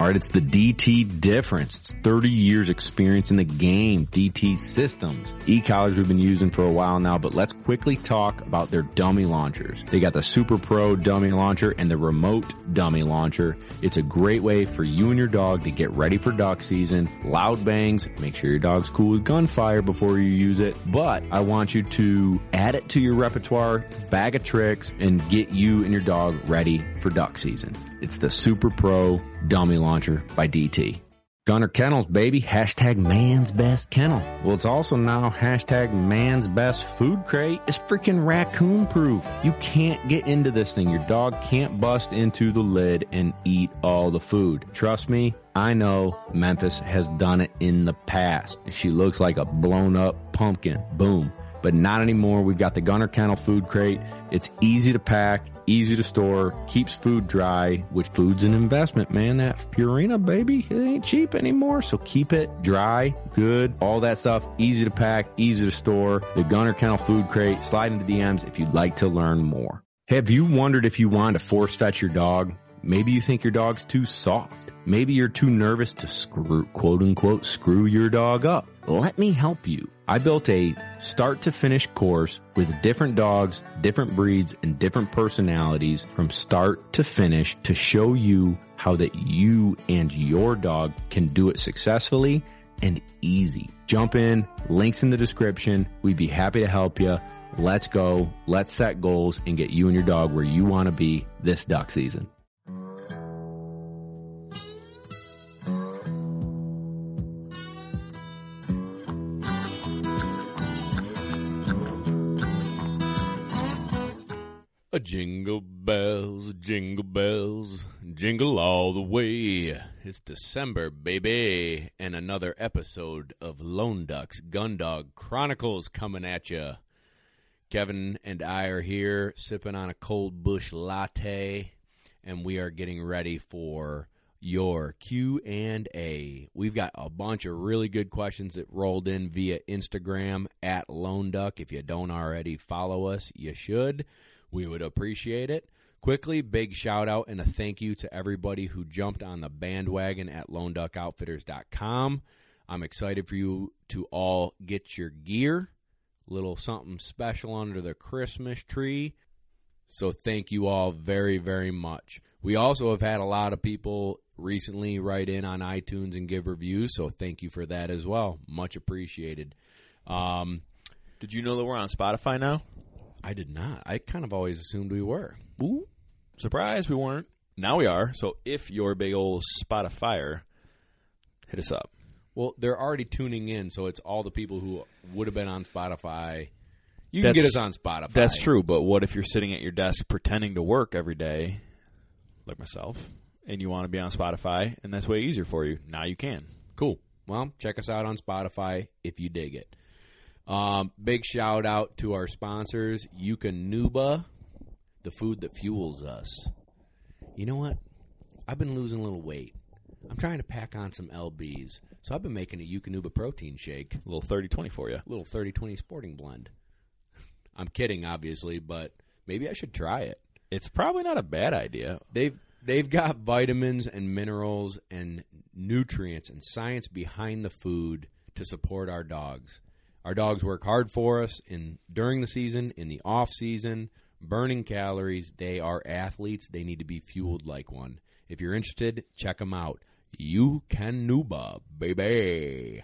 All right, it's the DT difference. It's 30 years experience in the game. DT systems. E-collars we've been using for a while now, but let's quickly talk about their dummy launchers. They got the Super Pro dummy launcher and the remote dummy launcher. It's a great way for you and your dog to get ready for duck season. Loud bangs. Make sure your dog's cool with gunfire before you use it. But I want you to add it to your repertoire, bag of tricks, and get you and your dog ready for duck season. It's the Super Pro Dummy Launcher by DT. Gunner Kennels, baby. Hashtag man's best kennel. Well, it's also now hashtag man's best food crate. It's freaking raccoon proof. You can't get into this thing. Your dog can't bust into the lid and eat all the food. Trust me, I know Memphis has done it in the past. She looks like a blown up pumpkin. Boom. But not anymore. We've got the Gunner Kennel food crate. It's easy to pack, easy to store, keeps food dry, which food's an investment, man. That Purina, baby, it ain't cheap anymore. So keep it dry, good, all that stuff, easy to pack, easy to store. The Gunner Kennel food crate, slide into DMs if you'd like to learn more. Have you wondered if you want to force fetch your dog? Maybe you think your dog's too soft. Maybe you're too nervous to screw, quote unquote, screw your dog up. Let me help you. I built a start to finish course with different dogs, different breeds, and different personalities from start to finish to show you how that you and your dog can do it successfully and easy. Jump in, links in the description. We'd be happy to help you. Let's go. Let's set goals and get you and your dog where you want to be this duck season. A jingle bells, jingle bells, jingle all the way. It's December, baby, and another episode of Lone Ducks Gundog Chronicles coming at you. Kevin and I are here sipping on a cold Busch Latte, and we are getting ready for your Q and A. We've got a bunch of really good questions that rolled in via Instagram at Lone Duck. If you don't already follow us, you should. We would appreciate it. Quickly, big shout out and a thank you to everybody who jumped on the bandwagon at LoneDuckOutfitters.com. I'm excited for you to all get your gear. Little something special under the Christmas tree. So thank you all very, very much. We also have had a lot of people recently write in on iTunes and give reviews, so thank you for that as well. Much appreciated. Um, Did you know that we're on Spotify now? I did not. I kind of always assumed we were. Ooh, surprise, we weren't. Now we are. So if you're a big old Spotifyer, hit us up. Well, they're already tuning in, so it's all the people who would have been on Spotify. You can get us on Spotify. That's true, but what if you're sitting at your desk pretending to work every day, like myself, and you want to be on Spotify, and that's way easier for you? Now you can. Cool. Well, check us out on Spotify if you dig it. Um, big shout out to our sponsors, Eukanuba, the food that fuels us. You know what? I've been losing a little weight. I'm trying to pack on some LBs, so I've been making a Eukanuba protein shake, A little 30-20 for you. A little 30-20 sporting blend. I'm kidding, obviously, but maybe I should try it. It's probably not a bad idea. They've they've got vitamins and minerals and nutrients and science behind the food to support our dogs. Our dogs work hard for us in during the season, in the off season, burning calories. They are athletes. They need to be fueled like one. If you're interested, check them out. You can Nuba, baby.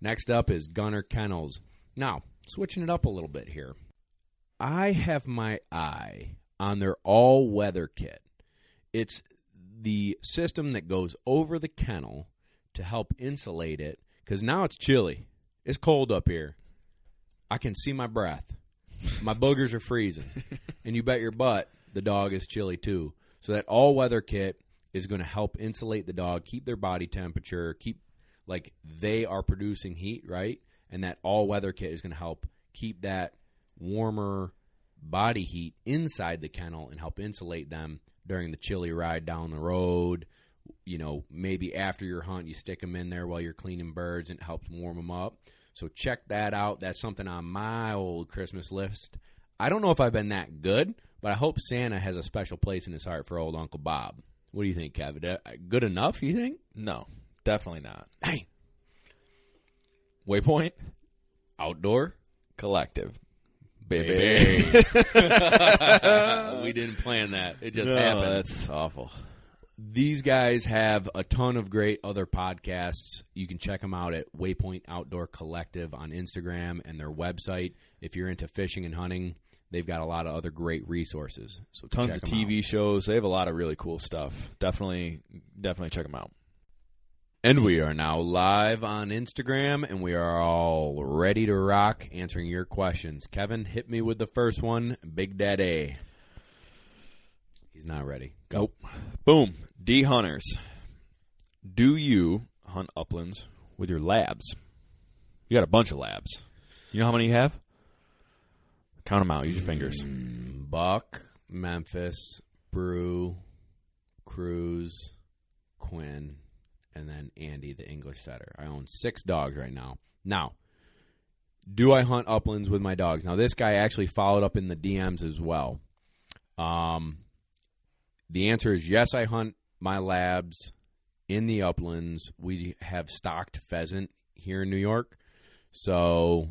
Next up is Gunner Kennels. Now, switching it up a little bit here. I have my eye on their all weather kit. It's the system that goes over the kennel to help insulate it because now it's chilly. It's cold up here. I can see my breath. My boogers are freezing. and you bet your butt the dog is chilly too. So that all weather kit is going to help insulate the dog, keep their body temperature, keep like they are producing heat, right? And that all weather kit is going to help keep that warmer body heat inside the kennel and help insulate them during the chilly ride down the road. You know, maybe after your hunt, you stick them in there while you're cleaning birds and it helps warm them up. So check that out. That's something on my old Christmas list. I don't know if I've been that good, but I hope Santa has a special place in his heart for old Uncle Bob. What do you think, Kevin? Uh, Good enough? You think? No, definitely not. Hey, Waypoint outdoor. Collective, Baby. we didn't plan that. It just no, happened. that's awful. These guys have a ton of great other podcasts. You can check them out at Waypoint Outdoor Collective on Instagram and their website. If you're into fishing and hunting, they've got a lot of other great resources. So Tons of 'em out. TV shows. They have a lot of really cool stuff. Definitely, definitely check them out. And we are now live on Instagram, and we are all ready to rock answering your questions. Kevin, hit me with the first one. Big Daddy. He's not ready. Nope. Boom. D hunters. Do you hunt uplands with your labs? You got a bunch of labs. You know how many you have? Count them out. Use your fingers. Buck, Memphis, Brew, Cruz, Quinn, and then Andy, the English setter. I own six dogs right now. Now, do I hunt uplands with my dogs? Now, this guy actually followed up in the DMs as well. Um, the answer is yes, I hunt my labs in the uplands. We have stocked pheasant here in New York, so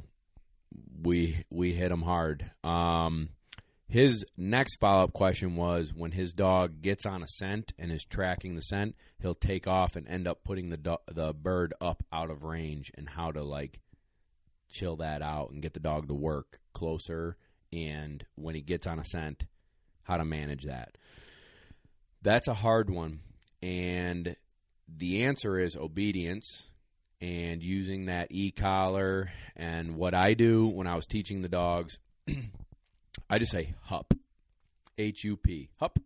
we we hit him hard. Um, his next follow up question was when his dog gets on a scent and is tracking the scent, he'll take off and end up putting the do- the bird up out of range, and how to like chill that out and get the dog to work closer. And when he gets on a scent, how to manage that. That's a hard one, and the answer is obedience and using that e collar. And what I do when I was teaching the dogs, I just say hup, H U P, hup.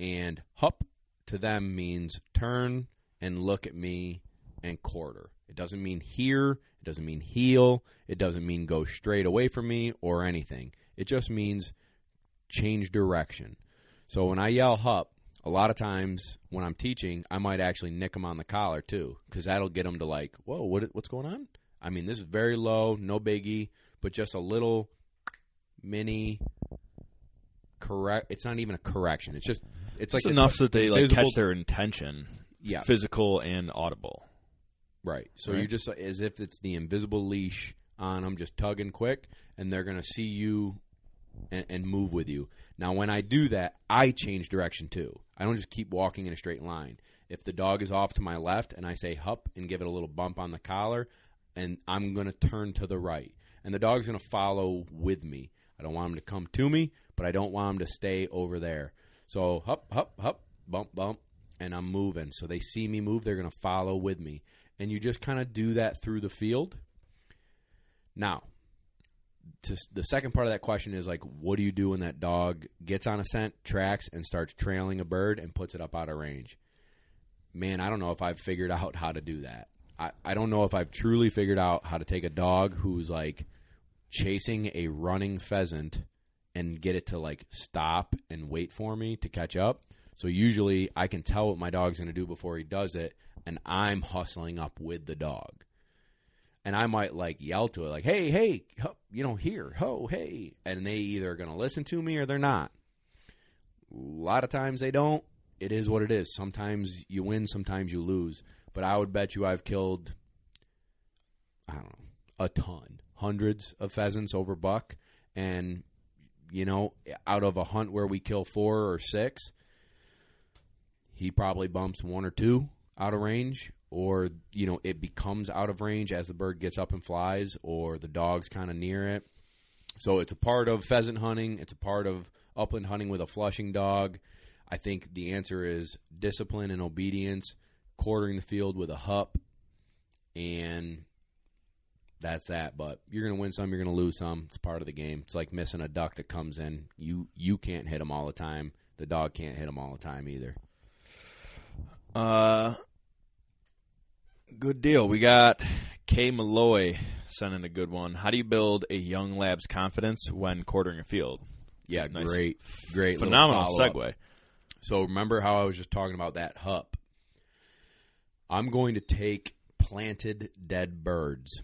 And hup to them means turn and look at me and quarter. It doesn't mean here, it doesn't mean heel, it doesn't mean go straight away from me or anything. It just means change direction. So when I yell hup, a lot of times when I'm teaching, I might actually nick them on the collar too, because that'll get them to like, whoa, what, what's going on? I mean, this is very low, no biggie, but just a little mini correct. It's not even a correction. It's just it's It's enough that they like visible- catch their intention. Yeah. Physical and audible. right. So Right. you're just as if it's the invisible leash on them, just tugging quick, and they're gonna see you and, and move with you. Now, when I do that, I change direction too. I don't just keep walking in a straight line. If the dog is off to my left and I say hup and give it a little bump on the collar, and I'm going to turn to the right, and the dog's going to follow with me. I don't want him to come to me, but I don't want him to stay over there. So hup, hup, hup, bump, bump, and I'm moving. So they see me move, they're going to follow with me. And you just kind of do that through the field. Now, to the second part of that question is like, what do you do when that dog gets on a scent, tracks, and starts trailing a bird and puts it up out of range? Man, I don't know if I've figured out how to do that. I, I don't know if I've truly figured out how to take a dog who's like chasing a running pheasant and get it to like stop and wait for me to catch up. So usually I can tell what my dog's going to do before he does it, and I'm hustling up with the dog and I might like yell to it like, "Hey, hey, ho, you know, here, ho, hey," and they either are going to listen to me or they're not. A lot of times they don't. It is what it is. Sometimes you win, sometimes you lose. But I would bet you I've killed, I don't know, a ton, hundreds of pheasants over buck, and you know, out of a hunt where we kill four or six, he probably bumps one or two out of range or you know it becomes out of range as the bird gets up and flies or the dog's kind of near it. So it's a part of pheasant hunting. It's a part of upland hunting with a flushing dog. I think the answer is discipline and obedience quartering the field with a hup and that's that. But you're going to win some you're going to lose some. It's part of the game. It's like missing a duck that comes in. You you can't hit them all the time. The dog can't hit them all the time either. Uh, good deal. We got Kay Malloy sending a good one. How do you build a young lab's confidence when quartering a field? yeah Nice. great great Phenomenal segue. So remember how I was just talking about that hup? I'm going to take planted dead birds.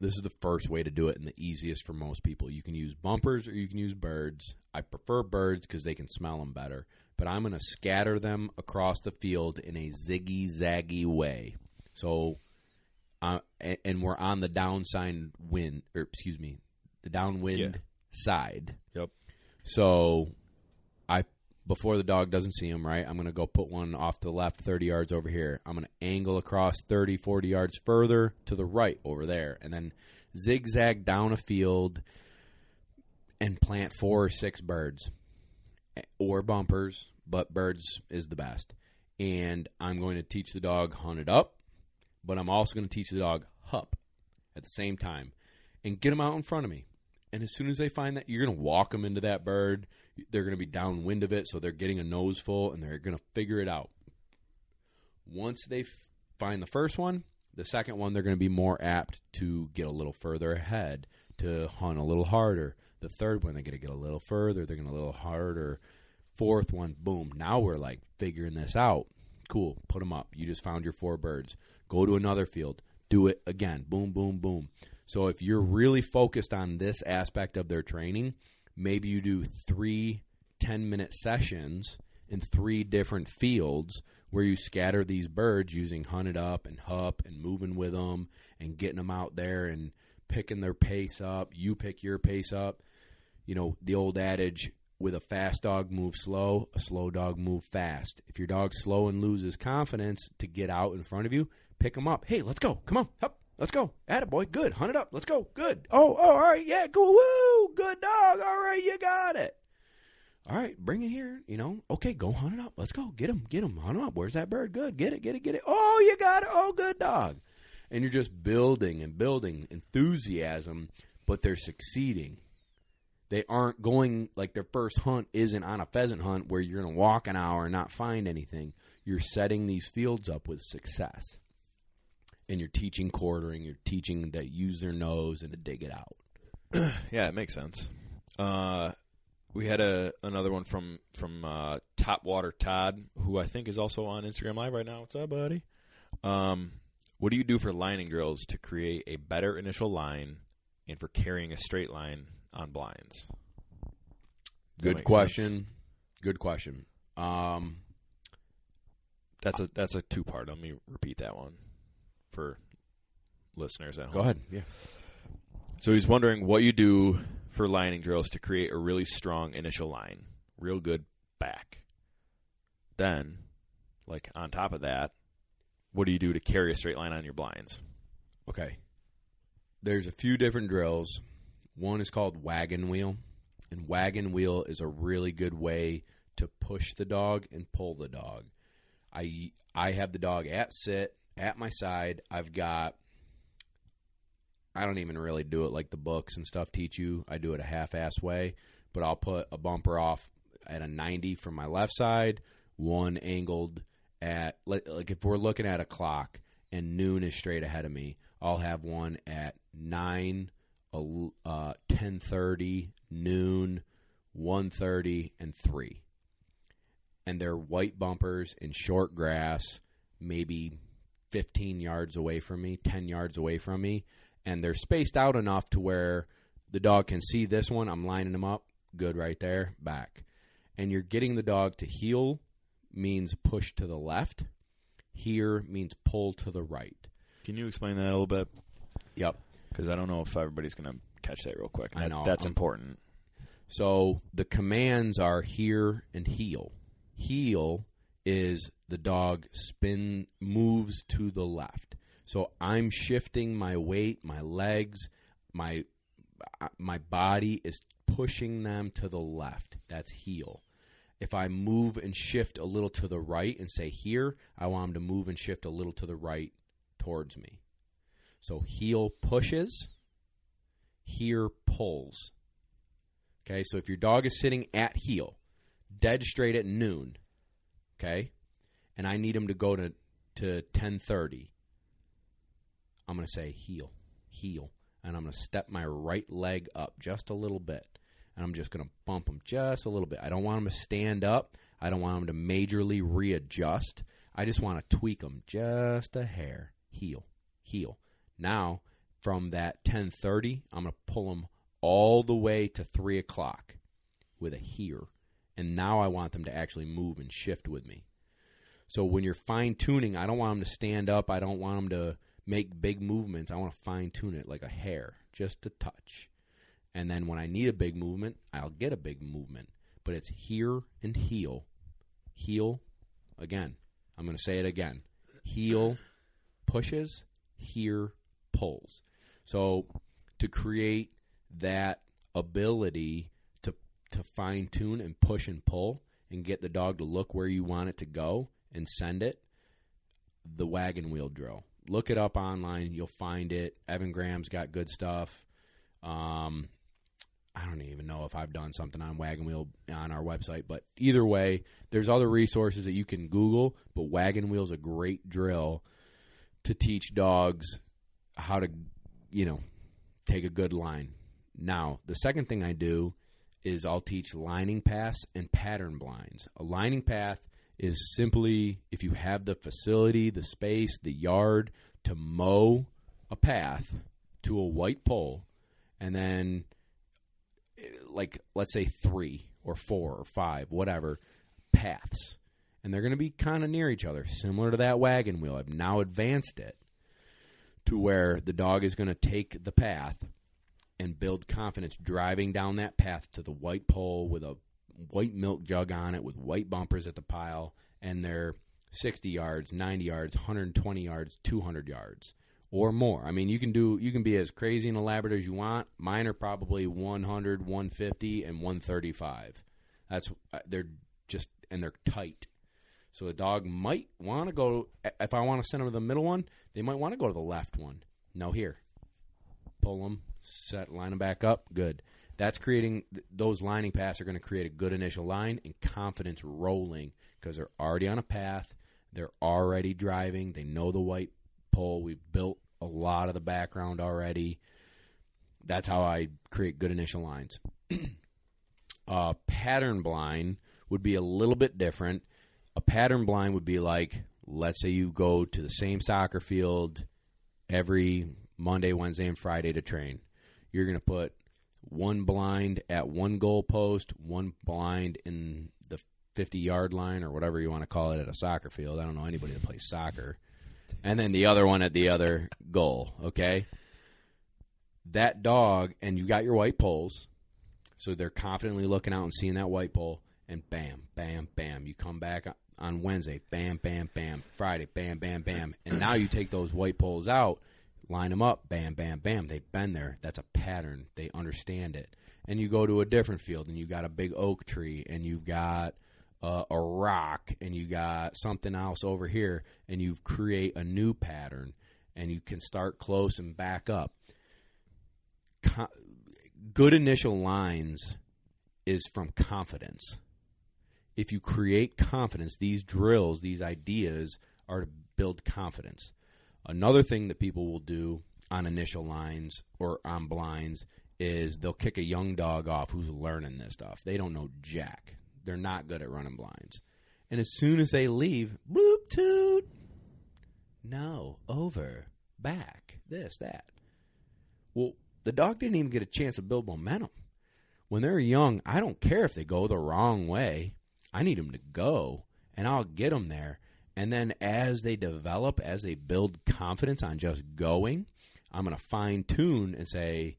This is the first way to do it and the easiest for most people. You can use bumpers or you can use birds. I prefer birds because they can smell them better. but I'm going to scatter them across the field in a ziggy zaggy way. So, uh, a- and we're on the downside wind, or excuse me, the downwind Yeah. side. Yep. So, I before the dog doesn't see him, right? I'm going to go put one off to the left 30 yards over here. I'm going to angle across 30, 40 yards further to the right over there, and then zigzag down a field and plant four or six birds or bumpers, but birds is the best. And I'm going to teach the dog hunt it up, but I'm also going to teach the dog hup at the same time and get them out in front of me. And as soon as they find that, you're going to walk them into that bird. They're going to be downwind of it, so they're getting a nose full and they're going to figure it out. Once they find the first one, the second one, they're going to be more apt to get a little further ahead, to hunt a little harder. The third one, they're going to get a little further, they're going to a little harder. Fourth one, boom. Now we're like figuring this out. Cool. Put them up. You just found your four birds. Go to another field. Do it again. Boom, boom, boom. So if you're really focused on this aspect of their training, maybe you do three 10 minute sessions in three different fields where you scatter these birds using hunted up and hup and moving with them and getting them out there and picking their pace up. You pick your pace up. You know, the old adage with a fast dog move slow, a slow dog move fast. If your dog's slow and loses confidence to get out in front of you, pick them up. Hey, let's go. Come on. Hup. Let's go. At it, boy. Good. Hunt it up. Let's go. Good. Oh, oh, all right. Yeah, cool. Woo. Good dog. All right. You got it. All right. Bring it here. You know, okay, go hunt it up. Let's go. Get him. Get him. Hunt him up. Where's that bird? Good. Get it. Get it. Get it. Oh, you got it. Oh, good dog. And you're just building and building enthusiasm, but they're succeeding. They aren't going like their first hunt isn't on a pheasant hunt where you're going to walk an hour and not find anything. You're setting these fields up with success. And you're teaching quartering, you're teaching that use their nose and to dig it out. Yeah, it makes sense. Uh, we had a another one from from uh, Topwater Todd, who I think is also on Instagram Live right now. What's up, buddy? Um, what do you do for lining drills to create a better initial line and for carrying a straight line on blinds? Good question. sense? Good question. Um, That's a that's a two part. Let me repeat that one for listeners at home. go ahead. Yeah. So he's wondering what you do for lining drills to create a really strong initial line, real good back. Then, like on top of that, what do you do to carry a straight line on your blinds? Okay. There's a few different drills. One is called wagon wheel, and wagon wheel is a really good way to push the dog and pull the dog. I I have the dog at sit at my side. I've got I don't even really do it like the books and stuff teach you. I do it a half-ass way, but I'll put a bumper off at a 90 from my left side, one angled at like, like if we're looking at a clock and noon is straight ahead of me, I'll have one at 9 el- uh 10:30, noon, 1:30 and 3. And they're white bumpers in short grass, maybe 15 yards away from me, 10 yards away from me, and they're spaced out enough to where the dog can see this one. I'm lining them up. Good right there. Back. And you're getting the dog to heel means push to the left. Here means pull to the right. Can you explain that a little bit? Yep. Because I don't know if everybody's going to catch that real quick. I know. That's I'm- important. So the commands are here and heel. Heel is the dog spin moves to the left. So I'm shifting my weight, my legs, my uh, my body is pushing them to the left. That's heel. If I move and shift a little to the right and say here, I want them to move and shift a little to the right towards me. So heel pushes, here pulls. Okay, so if your dog is sitting at heel, dead straight at noon, okay, and I need him to go to to ten thirty, I'm going to say heel, heel, and I'm going to step my right leg up just a little bit, and I'm just going to bump him just a little bit. I don't want him to stand up. I don't want him to majorly readjust. I just want to tweak him just a hair. Heel, heel. Now from that ten thirty, I'm going to pull him all the way to three o'clock with a here, and now I want them to actually move and shift with me. So when you're fine tuning, I don't want them to stand up. I don't want them to make big movements. I want to fine tune it like a hair, just a touch. And then when I need a big movement, I'll get a big movement. But it's here and heel. Heel, again, I'm going to say it again. Heel pushes, here pulls. So to create that ability to to fine tune and push and pull and get the dog to look where you want it to go and send it, the wagon wheel drill. Look it up online, you'll find it. Evan Graham's got good stuff. Um, I don't even know if I've done something on Wagon Wheel on our website, but either way, there's other resources that you can Google. But Wagon Wheel's a great drill to teach dogs how to, you know, take a good line. Now, the second thing I do is I'll teach lining paths and pattern blinds. A lining path is simply if you have the facility, the space, the yard to mow a path to a white pole, and then like let's say three or four or five, whatever paths, and they're going to be kind of near each other, similar to that wagon wheel. I've now advanced it to where the dog is going to take the path and build confidence driving down that path to the white pole with a white milk jug on it with white bumpers at the pile and they're 60 yards, 90 yards, 120 yards, 200 yards or more. I mean, you can do you can be as crazy and elaborate as you want. Mine are probably 100, 150 and 135. That's uh, they're just and they're tight. So the dog might want to go if I want to send them to the middle one, they might want to go to the left one. No here. Pull them, set line them back up, good. That's creating those lining paths are going to create a good initial line and confidence rolling because they're already on a path. They're already driving. They know the white pole. We've built a lot of the background already. That's how I create good initial lines. uh, pattern blind would be a little bit different. A pattern blind would be like, let's say you go to the same soccer field every Monday, Wednesday, and Friday to train. You're going to put one blind at one goal post, one blind in the 50 yard line or whatever you want to call it at a soccer field. I don't know anybody that plays soccer. And then the other one at the other goal, okay? That dog, and you got your white poles, so they're confidently looking out and seeing that white pole, and bam, bam, bam. You come back on Wednesday, bam, bam, bam. Friday, bam, bam, bam. And now you take those white poles out, line them up, bam, bam, bam. They've been there. That's a pattern. They understand it. And you go to a different field, and you got a big oak tree, and you've got uh, a rock and you got something else over here and you create a new pattern and you can start close and back up. Co- good initial lines is from confidence. If you create confidence, these drills, these ideas are to build confidence. Another thing that people will do on initial lines or on blinds is they'll kick a young dog off who's learning this stuff. They don't know jack they're not good at running blinds. And as soon as they leave, bloop toot. No, over, back, this, that. Well, the dog didn't even get a chance to build momentum. When they're young, I don't care if they go the wrong way. I need them to go, and I'll get them there. And then as they develop, as they build confidence on just going, I'm going to fine tune and say,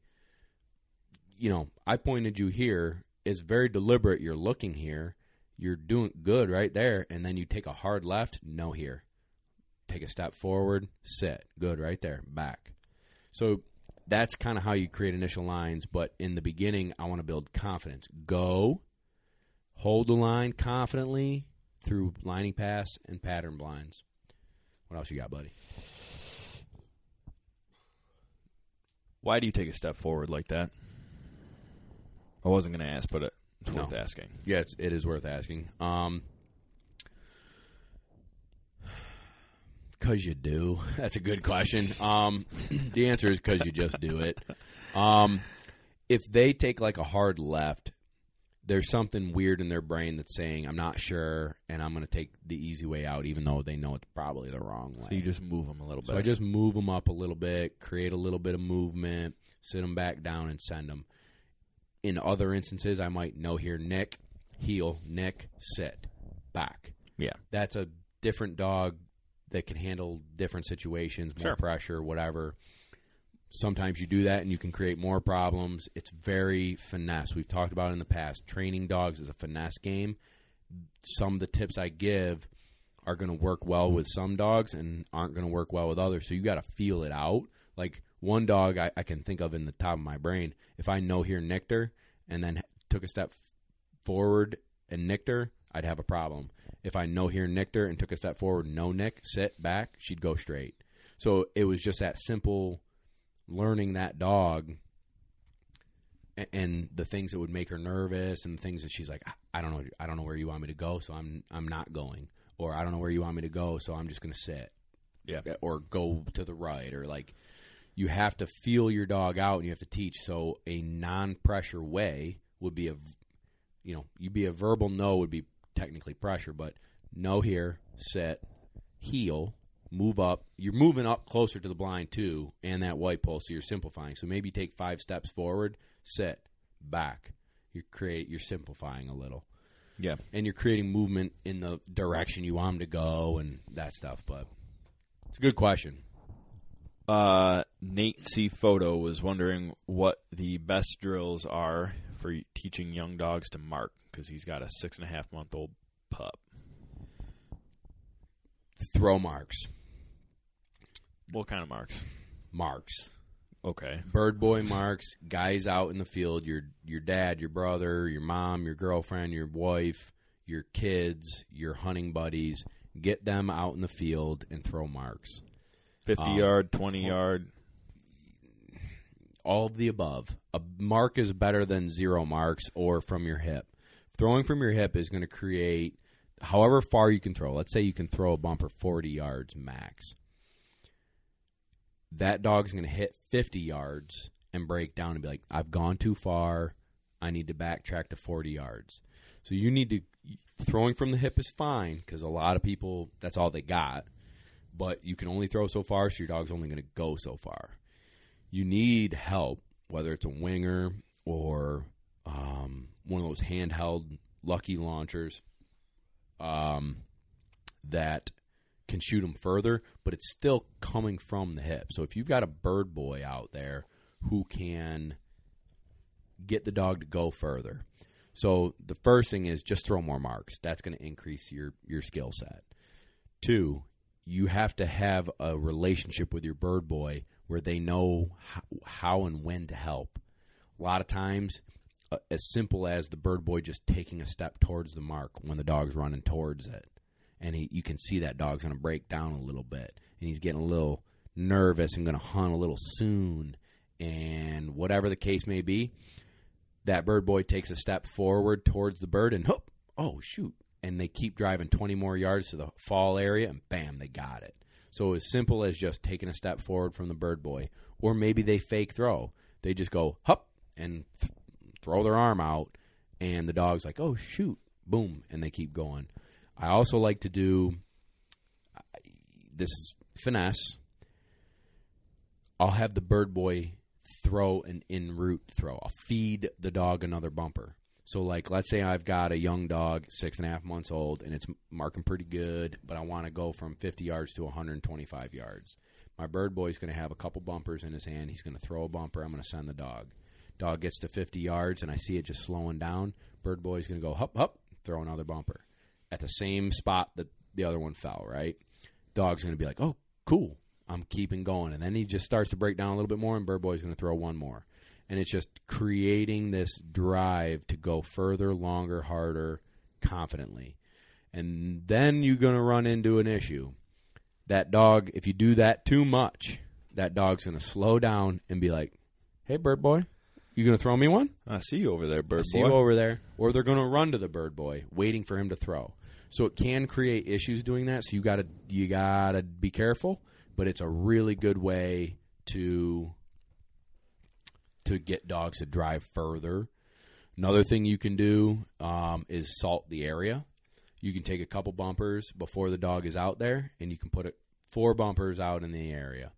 you know, I pointed you here it's very deliberate. You're looking here. You're doing good right there, and then you take a hard left. No here. Take a step forward. Sit. Good right there. Back. So that's kind of how you create initial lines. But in the beginning, I want to build confidence. Go. Hold the line confidently through lining paths and pattern blinds. What else you got, buddy? Why do you take a step forward like that? I wasn't going to ask, but it's worth No. asking. Yeah, it's, it is worth asking. Um, because you do. That's a good question. Um, the answer is because you just do it. Um, if they take like a hard left, there's something weird in their brain that's saying, "I'm not sure," and I'm going to take the easy way out, even though they know it's probably the wrong way. So you just move them a little bit. So I just move them up a little bit, create a little bit of movement, sit them back down, and send them. In other instances, I might know here, Nick. heel, nick, sit, back. Yeah. That's a different dog that can handle different situations, more Sure. pressure, whatever. Sometimes you do that and you can create more problems. It's very finesse. We've talked about in the past. Training dogs is a finesse game. Some of the tips I give are going to work well with some dogs and aren't going to work well with others. So you got to feel it out. Like one dog I, I can think of in the top of my brain. If I know here her and then took a step forward and her, I'd have a problem. If I know here her and took a step forward, no nick, sit back, she'd go straight. So it was just that simple learning that dog a- and the things that would make her nervous and the things that she's like I- I don't know I don't know where you want me to go so I'm I'm not going. Or I don't know where you want me to go so I'm just going to sit. Yeah. or go to the right or like you have to feel your dog out and you have to teach. So a non-pressure way would be a you know you'd be a verbal no would be technically pressure but no here sit heel move up you're moving up closer to the blind too and that white pole so you're simplifying so maybe take five steps forward sit back You're create you're simplifying a little Yeah. and you're creating movement in the direction you want them to go and that stuff but it's a good question Uh, Nate C. Photo was wondering what the best drills are for teaching young dogs to mark because he's got a six and a half month old pup. Throw marks What kind of marks? marks Okay. bird boy marks guys out in the field your your dad your brother your mom your girlfriend your wife your kids your hunting buddies get them out in the field and throw marks 50 Um, yard, 20 yard. all of the above a mark is better than zero marks or from your hip throwing from your hip is going to create however far you can throw let's say you can throw a bumper 40 yards max that dog's going to hit 50 yards and break down and be like i've gone too far. I need to backtrack to 40 yards. So you need to throwing from the hip is fine because a lot of people that's all they got but you can only throw so far so your dog's only going to go so far. You need help, whether it's a winger or um, one of those handheld lucky launchers um, that can shoot them further, but it's still coming from the hip. So if you've got a bird boy out there who can get the dog to go further. So the first thing is just throw more marks. That's going to increase your your skill set. Two, you have to have a relationship with your bird boy where they know how, how and when to help. A lot of times, uh, as simple as the bird boy just taking a step towards the mark when the dog's running towards it, and he, you can see that dog's going to break down a little bit, and he's getting a little nervous and going to hunt a little soon, and whatever the case may be, that bird boy takes a step forward towards the bird, and hoop, oh shoot, and they keep driving 20 more yards to the fall area, and bam, they got it. So as simple as just taking a step forward from the bird boy, or maybe they fake throw. They just go hup! and th- throw their arm out, and the dog's like, "Oh shoot!" Boom, and they keep going. I also like to do this is finesse. I'll have the bird boy throw an in route throw. I'll feed the dog another bumper. So, like, let's say I've got a young dog, six and a half months old, and it's marking pretty good, but I want to go from 50 yards to 125 yards. My bird boy's going to have a couple bumpers in his hand. He's going to throw a bumper. I'm going to send the dog. Dog gets to 50 yards, and I see it just slowing down. Bird boy's going to go hup, hup, throw another bumper at the same spot that the other one fell, right? Dog's going to be like, oh, cool. I'm keeping going. And then he just starts to break down a little bit more, and Bird Boy's going to throw one more and it's just creating this drive to go further, longer, harder, confidently. And then you're going to run into an issue. That dog, if you do that too much, that dog's going to slow down and be like, "Hey, bird boy, you going to throw me one?" I see you over there, bird see boy. you over there. Or they're going to run to the bird boy, waiting for him to throw. So it can create issues doing that. So you got to you got to be careful. But it's a really good way to to get dogs to drive further. Another thing you can do um, is salt the area. You can take a couple bumpers before the dog is out there, and you can put it, four bumpers out in the area.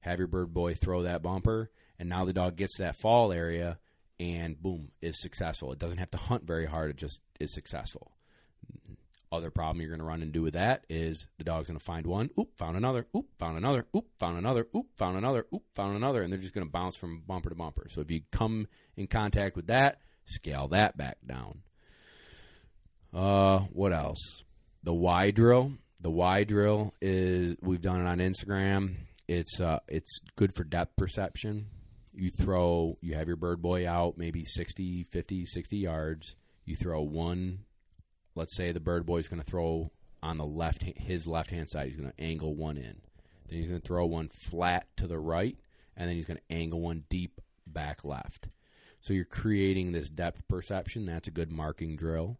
Have your bird boy throw that bumper, and now the dog gets to that fall area, and boom, is successful. It doesn't have to hunt very hard, it just is successful. Other problem you're going to run into with that is the dog's going to find one, oop, found another, oop, found another, oop, found another, oop, found another, oop, found another, and they're just going to bounce from bumper to bumper. So if you come in contact with that, scale that back down. Uh, what else? The Y drill. The Y drill is we've done it on Instagram. It's uh, it's good for depth perception. You throw, you have your bird boy out maybe 60, 50, 60 yards. You throw one let's say the bird boy is going to throw on the left his left hand side he's going to angle one in. Then he's going to throw one flat to the right and then he's going to angle one deep back left. So you're creating this depth perception. That's a good marking drill.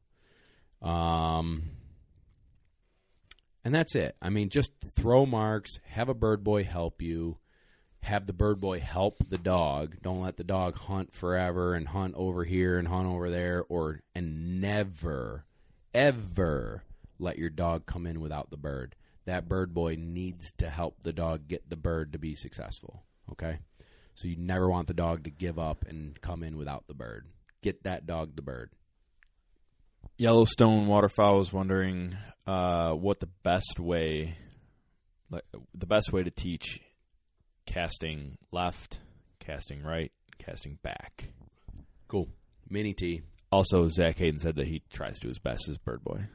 Um, and that's it. I mean just throw marks have a bird boy help you have the bird boy help the dog don't let the dog hunt forever and hunt over here and hunt over there or and never ever let your dog come in without the bird. That bird boy needs to help the dog get the bird to be successful. Okay? So you never want the dog to give up and come in without the bird. Get that dog the bird. Yellowstone waterfowl is wondering uh, what the best way, like the best way to teach casting left, casting right, casting back. Cool. Mini T. Also, Zach Hayden said that he tries to do his best as Bird Boy.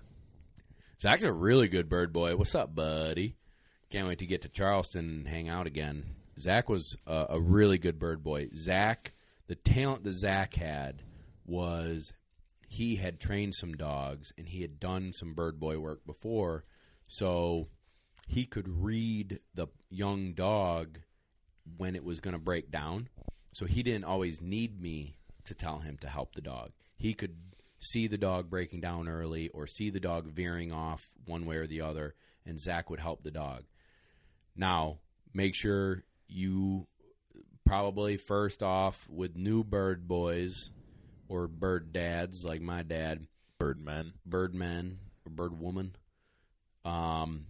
Zach's a really good bird boy. What's up, buddy? Can't wait to get to Charleston and hang out again. Zach was a, a really good bird boy. Zach, the talent that Zach had was he had trained some dogs and he had done some bird boy work before, so he could read the young dog when it was going to break down. So he didn't always need me to tell him to help the dog he could see the dog breaking down early or see the dog veering off one way or the other, and Zach would help the dog. Now, make sure you probably first off with new bird boys or bird dads like my dad, bird men, bird men or bird woman. Um,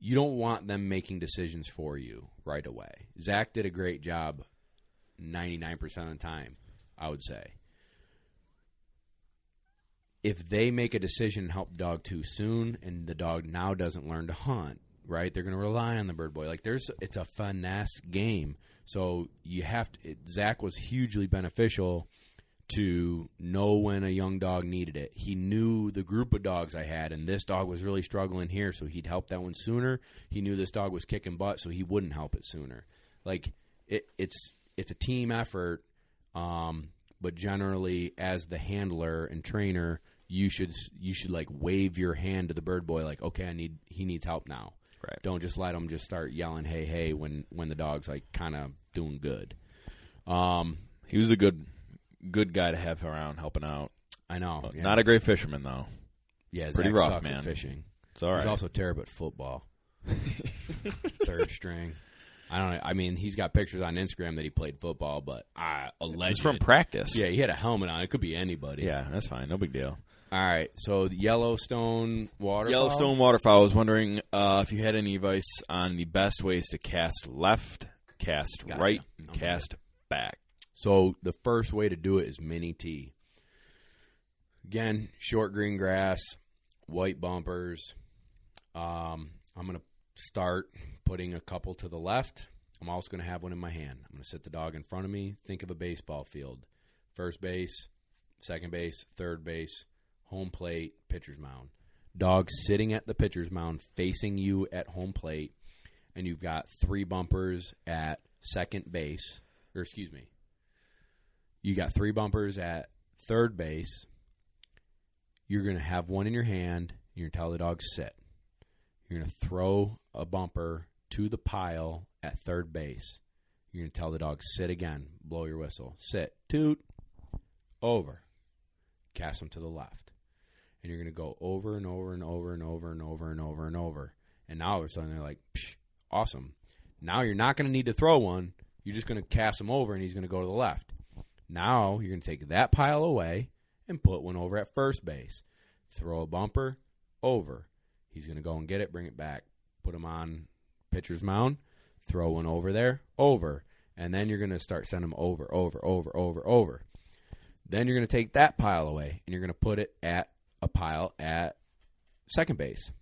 you don't want them making decisions for you right away. Zach did a great job 99% of the time, I would say if they make a decision help dog too soon and the dog now doesn't learn to hunt, right? They're going to rely on the bird boy. Like there's it's a finesse game. So you have to it, Zach was hugely beneficial to know when a young dog needed it. He knew the group of dogs I had and this dog was really struggling here, so he'd help that one sooner. He knew this dog was kicking butt, so he wouldn't help it sooner. Like it, it's it's a team effort um, but generally as the handler and trainer you should you should like wave your hand to the bird boy like okay i need he needs help now right don't just let him just start yelling hey hey when when the dog's like kind of doing good um he was a good good guy to have around helping out i know yeah. not a great fisherman though yeah pretty Zach rough man fishing it's all right he's also terrible at football third string I don't. I mean, he's got pictures on Instagram that he played football, but I alleged from practice. Yeah, he had a helmet on. It could be anybody. Yeah, that's fine. No big deal. All right. So the Yellowstone waterfowl. Yellowstone waterfowl. I was wondering uh, if you had any advice on the best ways to cast left, cast Gotcha. right, and Okay. cast back. So the first way to do it is mini T. Again, short green grass, white bumpers. Um, I'm going to start putting a couple to the left. I'm also going to have one in my hand. I'm going to sit the dog in front of me. Think of a baseball field. First base, second base, third base, home plate, pitcher's mound. Dog sitting at the pitcher's mound facing you at home plate, and you've got three bumpers at second base, or excuse me, you got three bumpers at third base. You're going to have one in your hand. You're going to tell the dog sit. You're going to throw a bumper to the pile at third base. You're going to tell the dog sit again. Blow your whistle. Sit. Toot. Over. Cast them to the left. And you're going to go over and over and over and over and over and over and over. And now all of a sudden they're like, awesome. Now you're not going to need to throw one. You're just going to cast him over and he's going to go to the left. Now you're going to take that pile away and put one over at first base. Throw a bumper over. He's going to go and get it, bring it back, put him on pitcher's mound, throw one over there, over. And then you're going to start sending them over, over, over, over, over. Then you're going to take that pile away and you're going to put it at a pile at second base.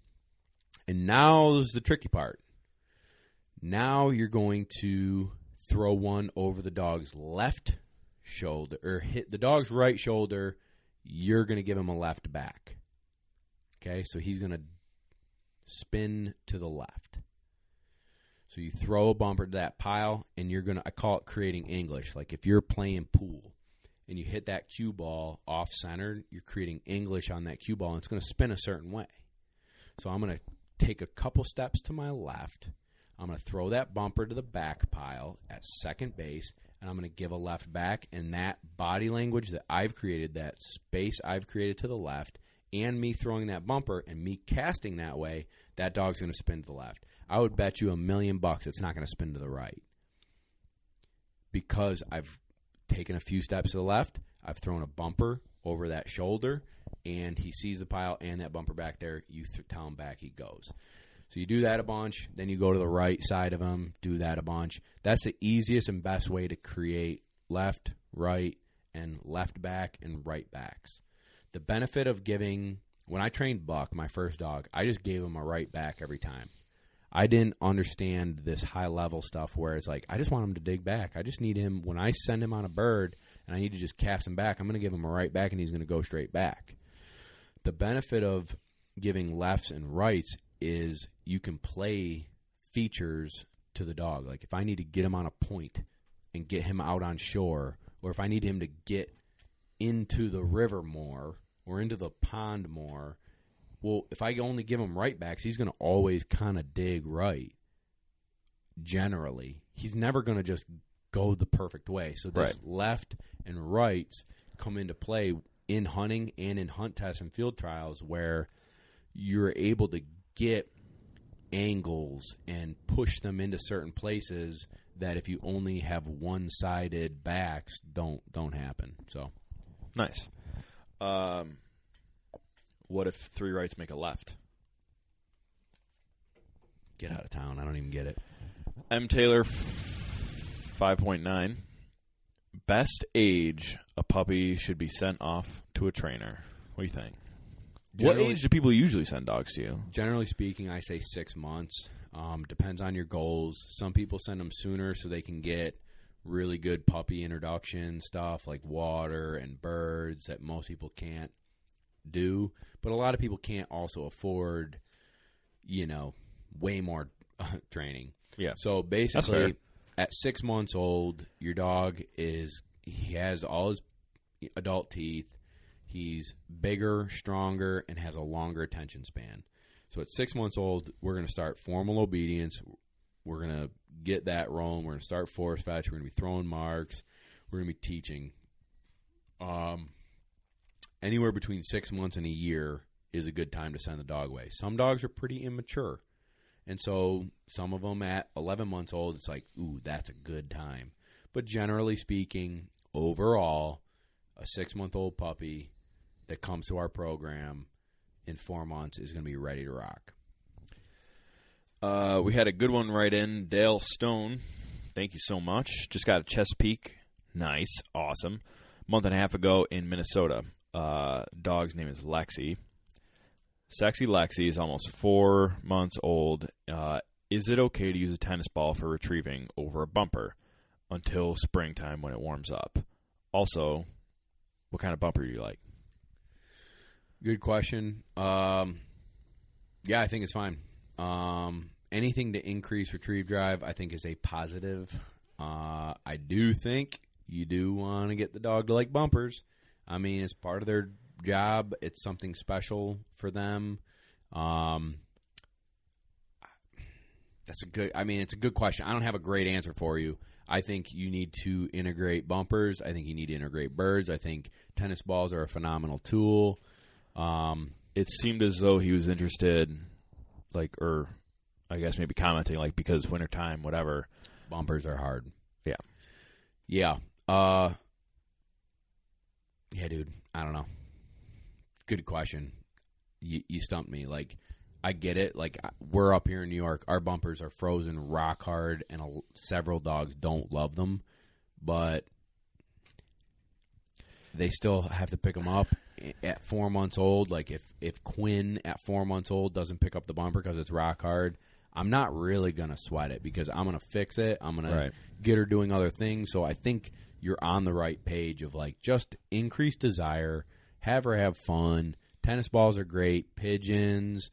And now is the tricky part. Now you're going to throw one over the dog's left shoulder or hit the dog's right shoulder. You're going to give him a left back. Okay, so he's going to spin to the left. So you throw a bumper to that pile, and you're going to, I call it creating English. Like if you're playing pool and you hit that cue ball off center, you're creating English on that cue ball, and it's going to spin a certain way. So I'm going to take a couple steps to my left. I'm going to throw that bumper to the back pile at second base, and I'm going to give a left back. And that body language that I've created, that space I've created to the left, and me throwing that bumper and me casting that way, that dog's going to spin to the left. I would bet you a million bucks it's not going to spin to the right because I've taken a few steps to the left. I've thrown a bumper over that shoulder, and he sees the pile and that bumper back there. You th- tell him back, he goes. So you do that a bunch, then you go to the right side of them, do that a bunch. That's the easiest and best way to create left, right, and left back and right backs. The benefit of giving when I trained Buck, my first dog, I just gave him a right back every time. I didn't understand this high level stuff where it's like I just want him to dig back. I just need him when I send him on a bird and I need to just cast him back. I'm going to give him a right back and he's going to go straight back. The benefit of giving lefts and rights is you can play features to the dog. Like if I need to get him on a point and get him out on shore, or if I need him to get into the river more or into the pond more, well, if I only give him right backs, he's going to always kind of dig right. Generally, he's never going to just go the perfect way. So this Right. left and rights come into play in hunting and in hunt tests and field trials where you're able to get angles and push them into certain places that if you only have one-sided backs don't don't happen. So Nice. Um, what if three rights make a left? get out of town. I don't even get it. M. Taylor, five point nine. Best age a puppy should be sent off to a trainer. What do you think? What age do people usually send dogs to you? Generally speaking, I say six months. Um, depends on your goals. Some people send them sooner so they can get really good puppy introduction stuff like water and birds that most people can't do. But a lot of people can't also afford, you know, way more training. Yeah. So basically, at six months old, your dog is he has all his adult teeth. He's bigger, stronger, and has a longer attention span. So at six months old, we're going to start formal obedience. We're going to get that rolling. We're going to start force fetch. We're going to be throwing marks. We're going to be teaching. Um, anywhere between six months and a year is a good time to send the dog away. Some dogs are pretty immature. And so some of them at 11 months old, it's like, ooh, that's a good time. But generally speaking, overall, a six month old puppy that comes to our program in four months is going to be ready to rock. Uh, we had a good one right in. Dale Stone, thank you so much. Just got a Chesapeake. Nice. Awesome. month and a half ago in Minnesota. Uh, dog's name is Lexi. Sexy Lexi is almost four months old. Uh, is it okay to use a tennis ball for retrieving over a bumper until springtime when it warms up? Also, what kind of bumper do you like? Good question. Um, yeah, I think it's fine. Um, anything to increase retrieve drive, I think, is a positive. Uh, I do think you do want to get the dog to like bumpers. I mean, it's part of their job. It's something special for them. Um, that's a good. I mean, it's a good question. I don't have a great answer for you. I think you need to integrate bumpers. I think you need to integrate birds. I think tennis balls are a phenomenal tool. Um, It seemed as though he was interested, like, or I guess maybe commenting, like, because wintertime, whatever. bumpers are hard. Yeah. Yeah. Uh Yeah, dude. I don't know. Good question. You you stumped me. Like I get it. Like we're up here in New York. Our bumpers are frozen rock hard and a, several dogs don't love them. But they still have to pick them up at four months old. Like if if Quinn at four months old doesn't pick up the bumper because it's rock hard, I'm not really gonna sweat it because I'm gonna fix it. I'm gonna Right. get her doing other things. So I think you're on the right page of like just increase desire, have her have fun. Tennis balls are great. Pigeons,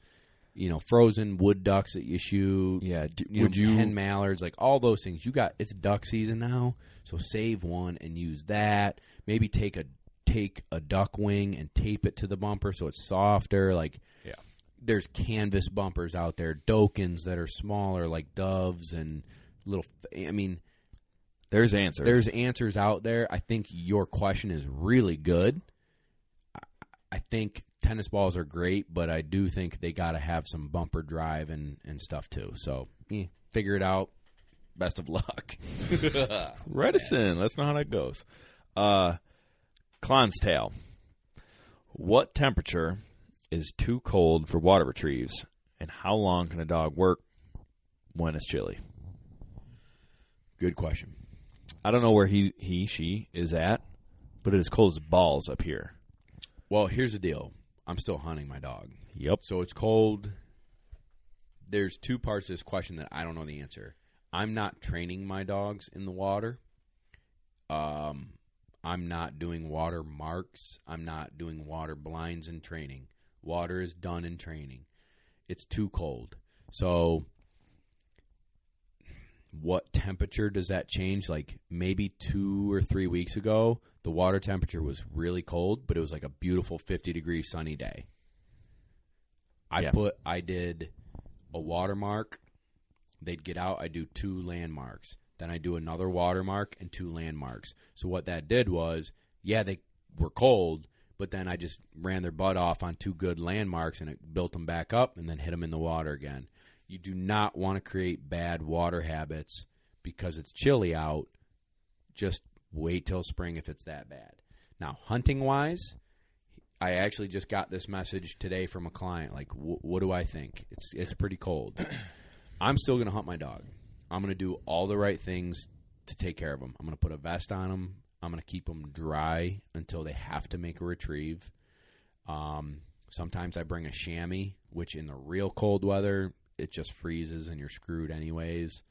you know, frozen wood ducks that you shoot. Yeah, d- you would know, you- hen mallards, like all those things. You got it's duck season now, so save one and use that. Maybe take a take a duck wing and tape it to the bumper so it's softer. Like Yeah. there's canvas bumpers out there, Dokkens that are smaller, like doves and little. I mean, There's answers. there's answers out there. I think your question is really good. I- I think tennis balls are great, but I do think they got to have some bumper drive and, and stuff too. So, eh, figure it out. Best of luck. In. Let's know how that goes. Uh, Clonstail. What temperature is too cold for water retrieves, and how long can a dog work when it's chilly? Good question. I don't know where he, he, she is at, but it is cold as balls up here. Well, here's the deal. I'm still hunting my dog. Yep. So it's cold. There's two parts to this question that I don't know the answer. I'm not training my dogs in the water. Um, I'm not doing water marks. I'm not doing water blinds in training. Water is done in training. It's too cold. So, what temperature does that change? Like maybe two or three weeks ago, the water temperature was really cold, but it was like a beautiful 50 degree sunny day. I Yeah. put, I did a watermark. They'd get out. I do two landmarks. Then I do another watermark and two landmarks. So what that did was, yeah, they were cold, but then I just ran their butt off on two good landmarks and it built them back up and then hit them in the water again. You do not want to create bad water habits because it's chilly out. Just wait till spring if it's that bad. Now, hunting wise, I actually just got this message today from a client. Like, wh- what do I think? It's it's pretty cold. I'm still going to hunt my dog. I'm going to do all the right things to take care of them. I'm going to put a vest on them. I'm going to keep them dry until they have to make a retrieve. Um, sometimes I bring a chamois, which in the real cold weather it just freezes and you're screwed anyways.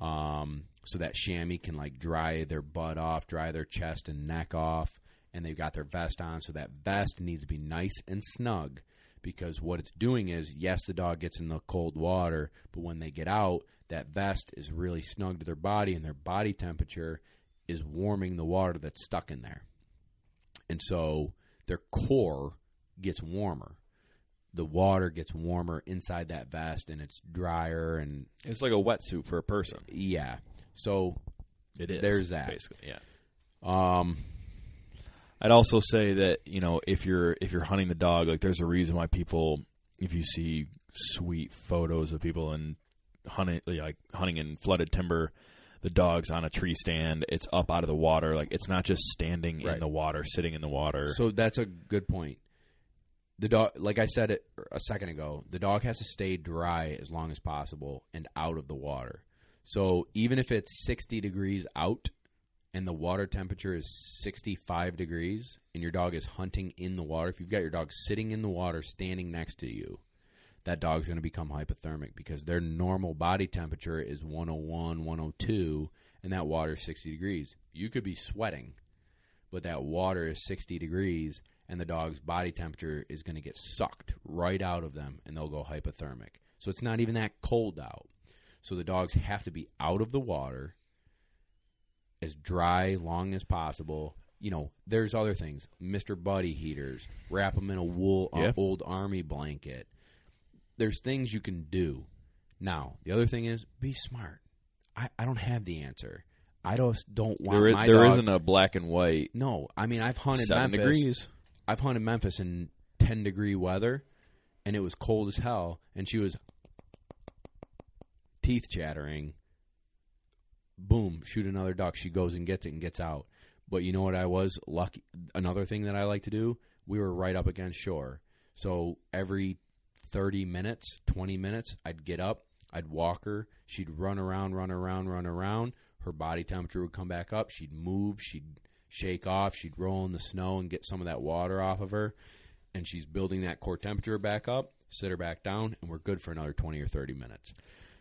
Um, so that chamois can like dry their butt off, dry their chest and neck off, and they've got their vest on. So that vest needs to be nice and snug because what it's doing is, yes, the dog gets in the cold water, but when they get out, that vest is really snug to their body, and their body temperature is warming the water that's stuck in there. And so their core gets warmer. The water gets warmer inside that vest, and it's drier and It's like a wetsuit for a person. yeah. So It is. There's that. Basically, yeah. um, I'd also say that you know if you're if you're hunting the dog, like there's a reason why people, if you see sweet photos of people in hunting like hunting in flooded timber, the dog's on a tree stand, it's up out of the water, like it's not just standing in the water, sitting in the water. So that's a good point. The dog, like I said it a second ago, the dog has to stay dry as long as possible and out of the water. So even if it's 60 degrees out and the water temperature is 65 degrees and your dog is hunting in the water, if you've got your dog sitting in the water standing next to you, that dog's going to become hypothermic because their normal body temperature is 101, 102, and that water is 60 degrees. You could be sweating, but that water is 60 degrees and the dog's body temperature is going to get sucked right out of them and they'll go hypothermic. So it's not even that cold out. So the dogs have to be out of the water as dry long as possible. You know, there's other things. Mr. Buddy heaters, wrap them in a wool uh, old army blanket. There's things you can do. Now, the other thing is be smart. I, I don't have the answer. I just don't want there is, my there dog- not a black and white no, I mean I've hunted seven Memphis. degrees. I've hunted Memphis in ten degree weather, and it was cold as hell, and she was teeth chattering. Boom! Shoot another duck. She goes and gets it and gets out. But you know what? I was lucky. Another thing that I like to do. We were right up against shore, so every thirty minutes, twenty minutes, I'd get up. I'd walk her. She'd run around, run around, run around. Her body temperature would come back up. She'd move. She'd shake off. She'd roll in the snow and get some of that water off of her, and she's building that core temperature back up. Sit her back down, and we're good for another twenty or thirty minutes.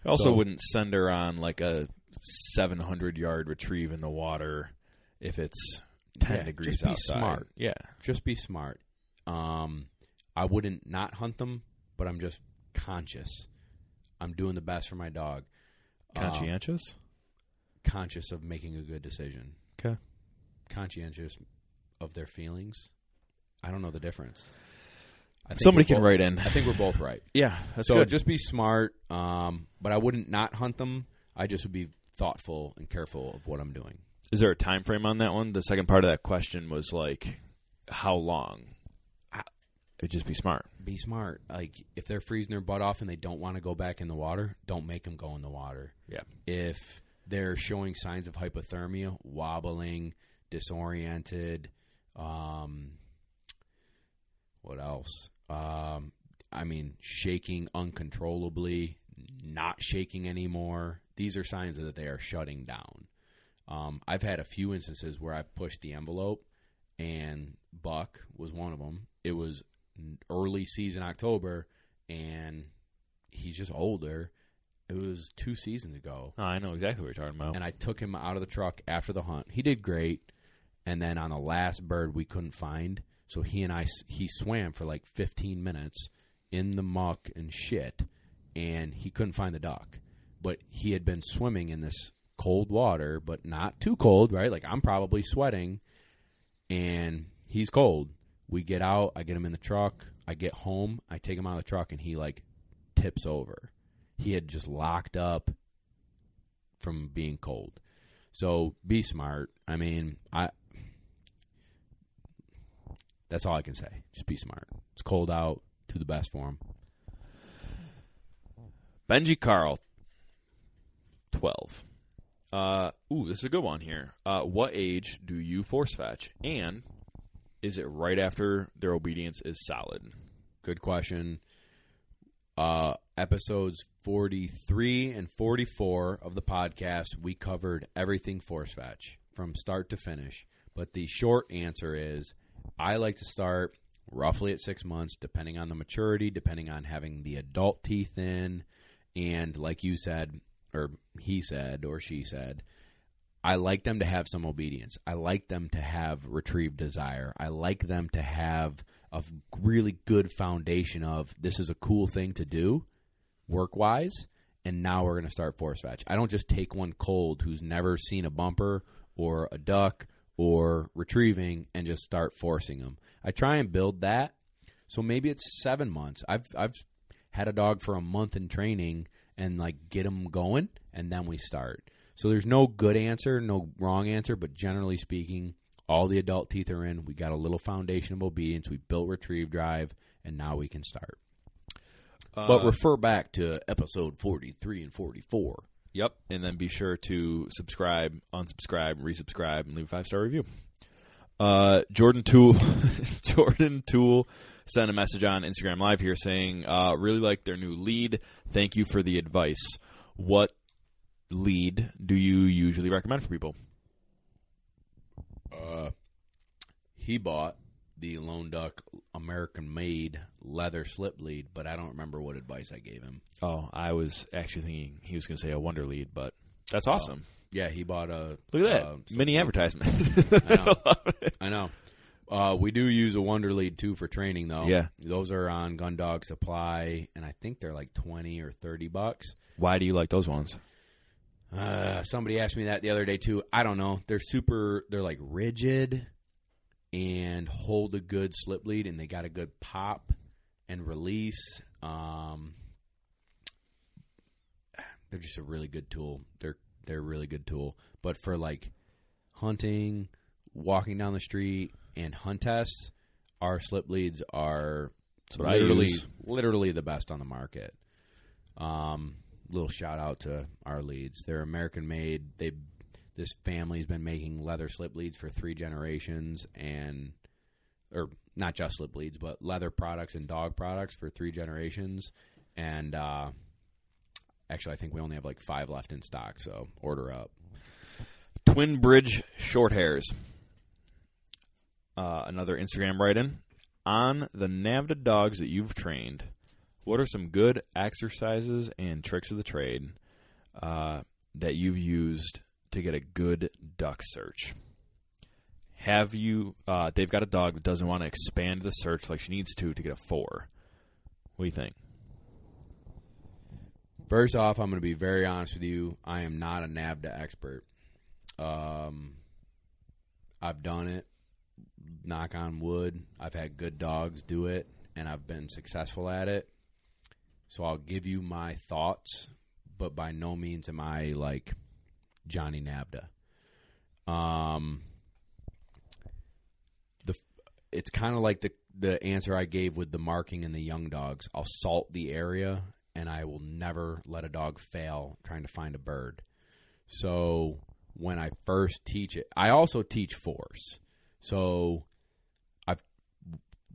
I also So- wouldn't send her on like a 700 yard retrieve in the water if it's 10 Yeah, degrees just be outside. smart. Yeah. Just be smart. Um, I wouldn't not hunt them, but I'm just conscious. I'm doing the best for my dog. Conscientious? conscious of making a good decision. Okay. Conscientious of their feelings. I don't know the difference. I think Somebody can both- write in. I think we're both right. Yeah, that's so good. just be smart. Um, but I wouldn't not hunt them. I just would be thoughtful and careful of what I'm doing. Is there a time frame on that one? The second part of that question was like, how long? It'd just be smart. Be smart. Like if they're freezing their butt off and they don't want to go back in the water, don't make them go in the water. Yeah. If they're showing signs of hypothermia, wobbling, disoriented, um, what else? Um, I mean, shaking uncontrollably, not shaking anymore. These are signs that they are shutting down. Um, I've had a few instances where I've pushed the envelope, and Buck was one of them. It was early season October, and he's just older. It was two seasons ago, Oh, I know exactly what you're talking about. and I took him out of the truck after the hunt. He did great, and then on the last bird we couldn't find, so he and I he swam for like 15 minutes in the muck and shit, and he couldn't find the duck. But he had been swimming in this cold water, but not too cold, right? Like I'm probably sweating, and he's cold. We get out, I get him in the truck, I get home, I take him out of the truck, and he like tips over. He had just locked up from being cold. So be smart. I mean, I that's all I can say. Just be smart. It's cold out. Do the best for him. Benji Carl, 12. Uh, ooh, this is a good one here. Uh, what age do you force fetch? And is it right after their obedience is solid? Good question. Uh, episodes 43 and 44 of the podcast, we covered everything force fetch from start to finish. But the short answer is I like to start roughly at six months, depending on the maturity, depending on having the adult teeth in. And like you said, or he said, or she said, I like them to have some obedience. I like them to have retrieved desire. I like them to have a really good foundation of this is a cool thing to do work wise, and now we're going to start force fetch. I don't just take one cold who's never seen a bumper or a duck or retrieving and just start forcing them. I try and build that. So maybe it's seven months. I've I've had a dog for a month in training and like get them going, and then we start. So there's no good answer, no wrong answer, but generally speaking, all the adult teeth are in. We got a little foundation of obedience. We built retrieve drive, and now we can start. but Uh, refer back to episode 43 and 44. Yep, and then be sure to subscribe, unsubscribe, resubscribe, and leave a five star review. Uh, Jordan Tool, Jordan Tool sent a message on Instagram Live here saying, uh, "Really like their new lead. Thank you for the advice. What lead do you usually recommend for people?" Uh, he bought the Lone Duck American made leather slip lead, but I don't remember what advice I gave him. Oh, I was actually thinking he was going to say a Wonder lead, but that's awesome. Yeah, he bought a. Look at that uh, mini advertisement. I know. I know. Uh, we do use a Wonder Lead too for training, though. Yeah. those are on Gun Dog Supply, and I think they're like twenty or thirty bucks. Why do you like those ones? Uh, somebody asked me that the other day too. I don't know. They're super. They're like rigid and hold a good slip lead, and they got a good pop and release. Um, they're just a really good tool. They're they're a really good tool. But for like hunting, walking down the street, and hunt tests, our slip leads are That's what I literally literally the best on the market. Um, little shout out to our leads. They're American made. They this family's been making leather slip leads for three generations, and or not just slip leads, but leather products and dog products for three generations. And uh, actually, I think we only have like five left in stock, so order up. Twin Bridge short hairs. uh, another Instagram write in. On the NAVHDA dogs that you've trained, what are some good exercises and tricks of the trade uh, that you've used to get a good duck search? Have you? Uh, they've got a dog that doesn't want to expand the search like she needs to to get a four. What do you think? First off, I'm going to be very honest with you. I am not a NAVHDA expert. Um, I've done it. Knock on wood. I've had good dogs do it, and I've been successful at it. So I'll give you my thoughts, but by no means am I like Johnny NAVHDA. Um, the it's kind of like the the answer I gave with the marking and the young dogs. I'll salt the area, and I will never let a dog fail trying to find a bird. So when I first teach it, I also teach force. So I've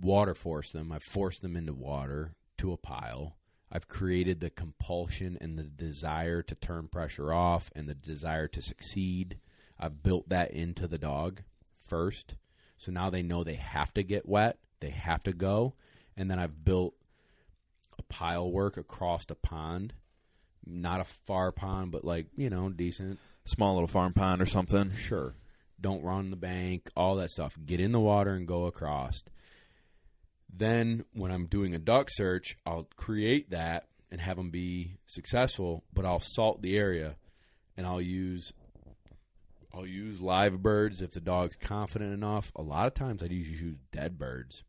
water forced them. I've forced them into water to a pile. I've created the compulsion and the desire to turn pressure off and the desire to succeed. I've built that into the dog first. So now they know they have to get wet, they have to go. And then I've built a pile work across a pond. Not a far pond, but like, you know, decent. Small little farm pond or something. Sure. Don't run the bank, all that stuff. Get in the water and go across. Then, when I'm doing a duck search, I'll create that and have them be successful, but I'll salt the area and I'll use I'll use live birds if the dog's confident enough. A lot of times I'd usually use dead birds.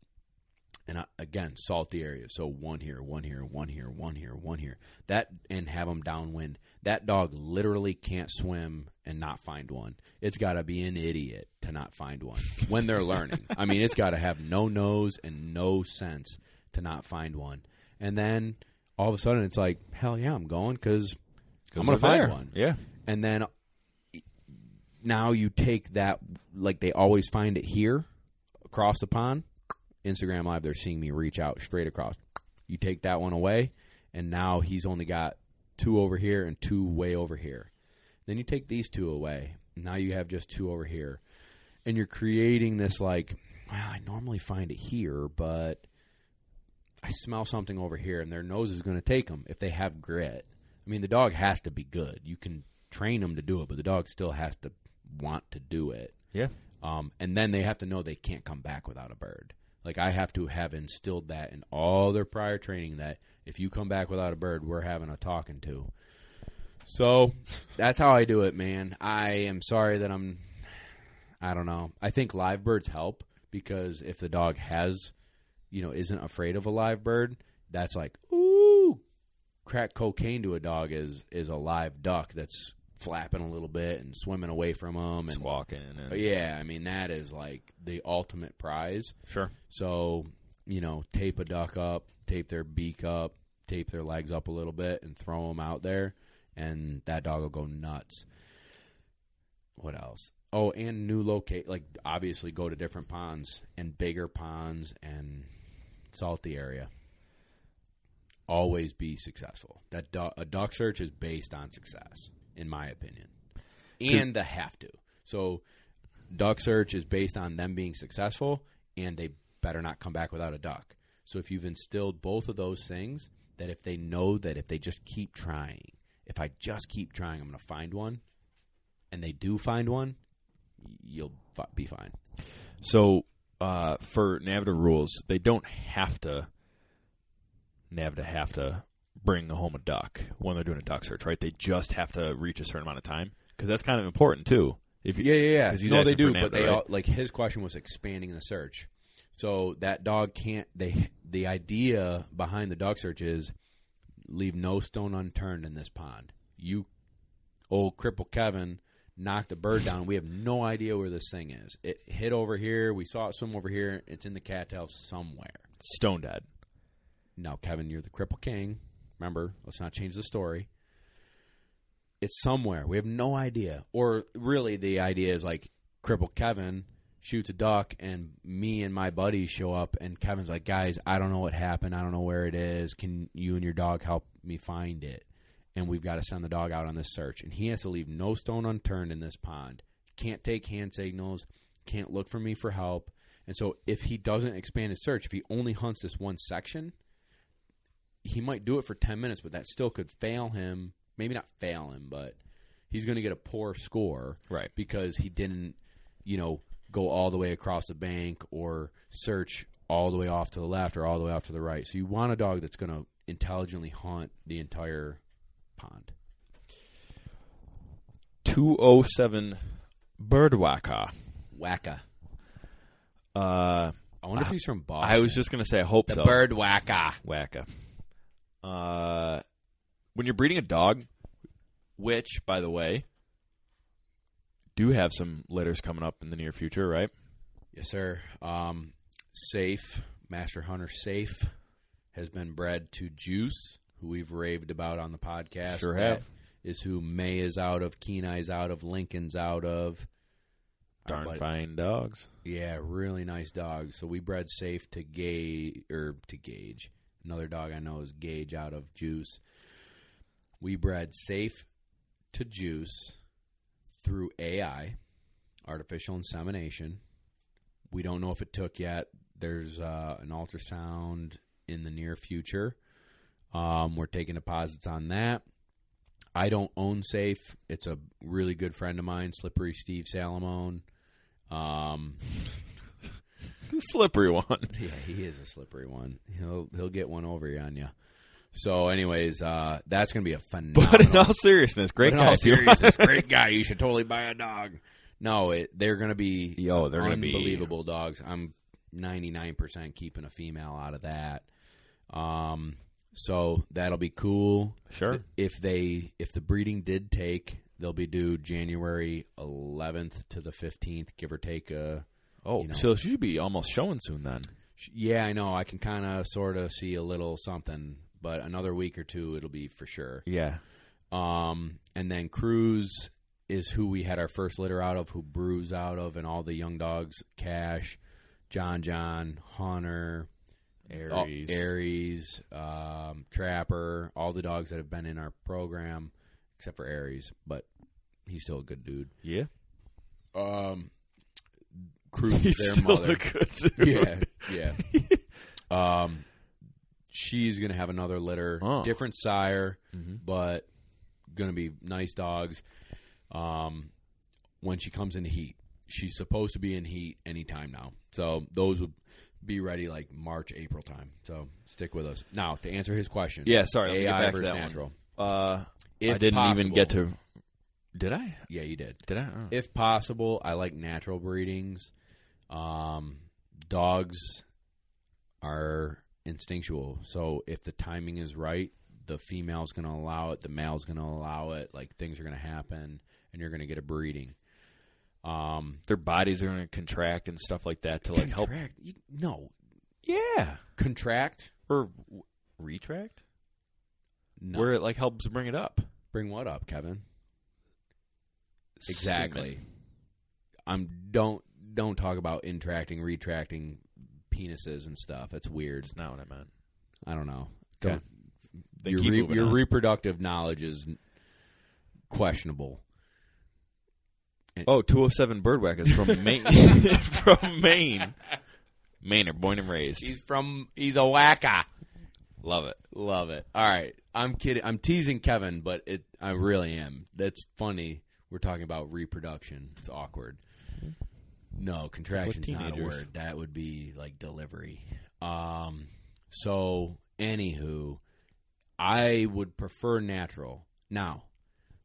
And I, again, salt the area. So one here, one here, one here, one here, one here. That and have them downwind. That dog literally can't swim and not find one. It's got to be an idiot to not find one when they're learning. I mean, it's got to have no nose and no sense to not find one. And then all of a sudden, it's like, hell yeah, I'm going because I'm going to find there. one. Yeah. And then now you take that, like they always find it here across the pond. Instagram Live, they're seeing me reach out straight across. You take that one away, and now he's only got two over here and two way over here. Then you take these two away. Now you have just two over here. And you're creating this like, well, I normally find it here, but I smell something over here, and their nose is going to take them if they have grit. I mean, the dog has to be good. You can train them to do it, but the dog still has to want to do it. Yeah. Um, and then they have to know they can't come back without a bird. Like I have to have instilled that in all their prior training that if you come back without a bird, we're having a talking to. So that's how I do it, man. I am sorry that I'm. I don't know. I think live birds help because if the dog has, you know, isn't afraid of a live bird, that's like ooh, crack cocaine to a dog is is a live duck that's flapping a little bit and swimming away from them and Squawking. And, yeah, I mean that is like the ultimate prize. Sure. So, you know, tape a duck up, tape their beak up, tape their legs up a little bit, and throw them out there, and that dog will go nuts. What else? Oh, and new locate, like obviously go to different ponds and bigger ponds and salty area. Always be successful. That du- a duck search is based on success, in my opinion, and the have to. So, duck search is based on them being successful, and they better not come back without a duck. So, if you've instilled both of those things, that if they know that if they just keep trying, if I just keep trying, I'm going to find one, and they do find one, you'll be fine. So uh, for NAVHDA rules, they don't have to NAVHDA have to bring home a duck when they're doing a duck search, right? They just have to reach a certain amount of time because that's kind of important too. If you, Yeah, yeah, yeah. no, they do, but they right? all, like his question was expanding the search. So that dog can't. They the idea behind the dog search is leave no stone unturned in this pond. You, old cripple Kevin, knocked a bird down. We have no idea where this thing is. It hit over here. We saw it swim over here. It's in the cattail somewhere. stone dead. Now, Kevin, you're the cripple king. Remember, let's not change the story. It's somewhere. We have no idea. Or really, the idea is like cripple Kevin shoots a duck, and me and my buddies show up, and Kevin's like, "Guys, I don't know what happened. I don't know where it is. Can you and your dog help me find it?" And we've got to send the dog out on this search, and he has to leave no stone unturned in this pond. Can't take hand signals. Can't look for me for help. And so if he doesn't expand his search, if he only hunts this one section, he might do it for 10 minutes, but that still could fail him. Maybe not fail him, but he's going to get a poor score Right. because he didn't, you know, go all the way across the bank or search all the way off to the left or all the way off to the right. So you want a dog that's going to intelligently hunt the entire pond. 207 Birdwhacker. Wacka. Uh, I wonder if he's from Boston. I was just going to say, I hope the so. bird wacka, wacka. Uh, when you're breeding a dog, which, by the way, do have some litters coming up in the near future, right? Yes, sir. Um, Safe, Master Hunter Safe, has been bred to Juice, who we've raved about on the podcast. Sure have. Is who May is out of, Kenai's out of, Lincoln's out of. Darn fine dogs. Yeah, really nice dogs. So we bred Safe to Gauge or to Gauge. Another dog I know is Gauge out of Juice. We bred Safe to Juice through AI, artificial insemination. We don't know if it took yet. There's uh, an ultrasound in the near future. Um, we're taking deposits on that. I don't own Safe. It's a really good friend of mine, Slippery Steve Salamone. Um, slippery one. yeah, he is a slippery one. He'll he'll get one over you on you. So, anyways, uh, that's gonna be a phenomenal. But in all seriousness, great But in guy. all seriousness, great guy. You should totally buy a dog. No, it, they're gonna be Yo, they're gonna be- unbelievable dogs. I'm 99 percent keeping a female out of that. Um, so that'll be cool. Sure. If they if the breeding did take, they'll be due January 11th to the 15th, give or take a. Oh, you know. so she should be almost showing soon then. Yeah, I know. I can kind of sort of see a little something, but another week or two, it'll be for sure. Yeah. Um, and then Cruz is who we had our first litter out of, who Brews out of, and all the young dogs, Cash, John John, Hunter, all- Aries. Aries, um, Trapper, all the dogs that have been in our program, except for Aries, but he's still a good dude. Yeah. Um, Cruz, He's their still mother, good dude. yeah, yeah. um, she's gonna have another litter, Oh. different sire, Mhm. but gonna be nice dogs. Um, when she comes in heat, she's supposed to be in heat anytime now. So those would be ready like March, April time. So stick with us. Now to answer his question. Yeah, sorry. Let me get AI back to versus that one. natural. Uh, If I didn't even possible- get to. Did I? Yeah, you did. Did I? Oh. If possible, I like natural breedings. Um, dogs are instinctual, so if the timing is right, the female's going to allow it, the male's going to allow it. Like things are going to happen, and you're going to get a breeding. Um, Their bodies are going to contract and stuff like that to like help. contract? You- no, Yeah. contract. Or w- retract, No. where it like helps bring it up. Bring what up, Kevin? Exactly. Semen. I'm don't don't talk about intracting, retracting penises and stuff. It's weird. That's not what I meant. I don't know. Okay. Don't- your keep re- your reproductive knowledge is questionable. Oh, 207 Birdwhack is from Maine. from Maine. Mainer, born and raised. He's from he's a wacka. Love it. Love it. All right. I'm kidding. I'm teasing Kevin, but it I really am. That's funny. We're talking about reproduction. It's awkward. No, contraction's not a teenagers. word. That would be like delivery. Um so anywho, I would prefer natural. Now,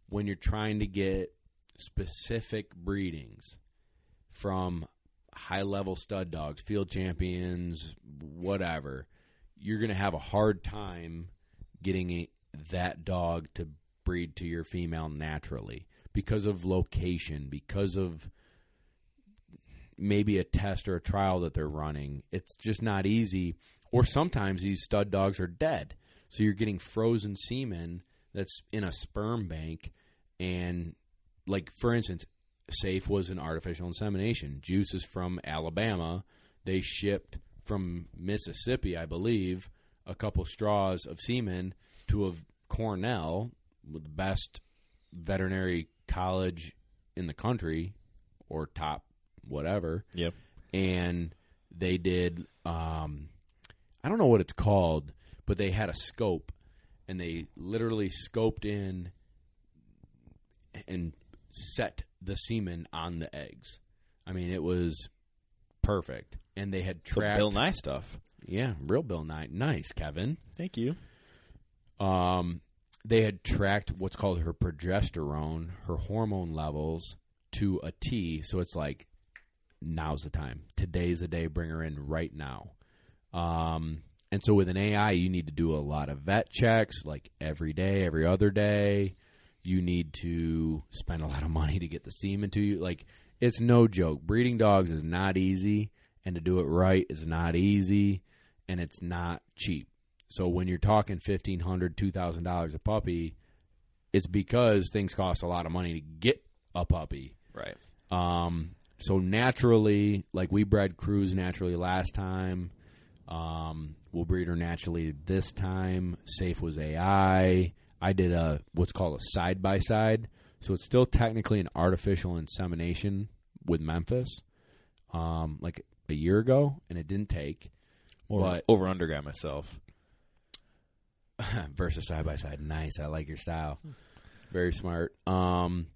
when you're trying to get specific breedings from high level stud dogs, field champions, whatever, you're going to have a hard time getting a, that dog to breed to your female naturally because of location, because of maybe a test or a trial that they're running. It's just not easy. Or sometimes these stud dogs are dead. So you're getting frozen semen that's in a sperm bank. And, like, for instance, Safe was an artificial insemination. Juice is from Alabama. They shipped from Mississippi, I believe, a couple straws of semen to a Cornell, the best veterinary college in the country, or top whatever Yep. and they did. Um, I don't know what it's called, but they had a scope, and they literally scoped in and set the semen on the eggs. I mean, it was perfect, and they had tracked. Bill Nye stuff. Yeah, real Bill Nye. Nice, Kevin. Thank you. Um, they had tracked what's called her progesterone, her hormone levels to a T. So it's like, now's the time. Today's the day. Bring her in right now. Um, and so with an AI, you need to do a lot of vet checks, like every day, every other day. You need to spend a lot of money to get the semen to you. Like it's no joke. Breeding dogs is not easy, and to do it right is not easy, and it's not cheap. So when you're talking fifteen hundred, two thousand dollars a puppy, it's because things cost a lot of money to get a puppy. Right. Um, so naturally, like we bred Cruz naturally last time. Um, we'll breed her naturally this time. Safe was AI. I did a what's called a side by side. So it's still technically an artificial insemination with Memphis, um, like a year ago, and it didn't take. More But- over under guy myself. versus side by side. Nice. I like your style. Very smart. Um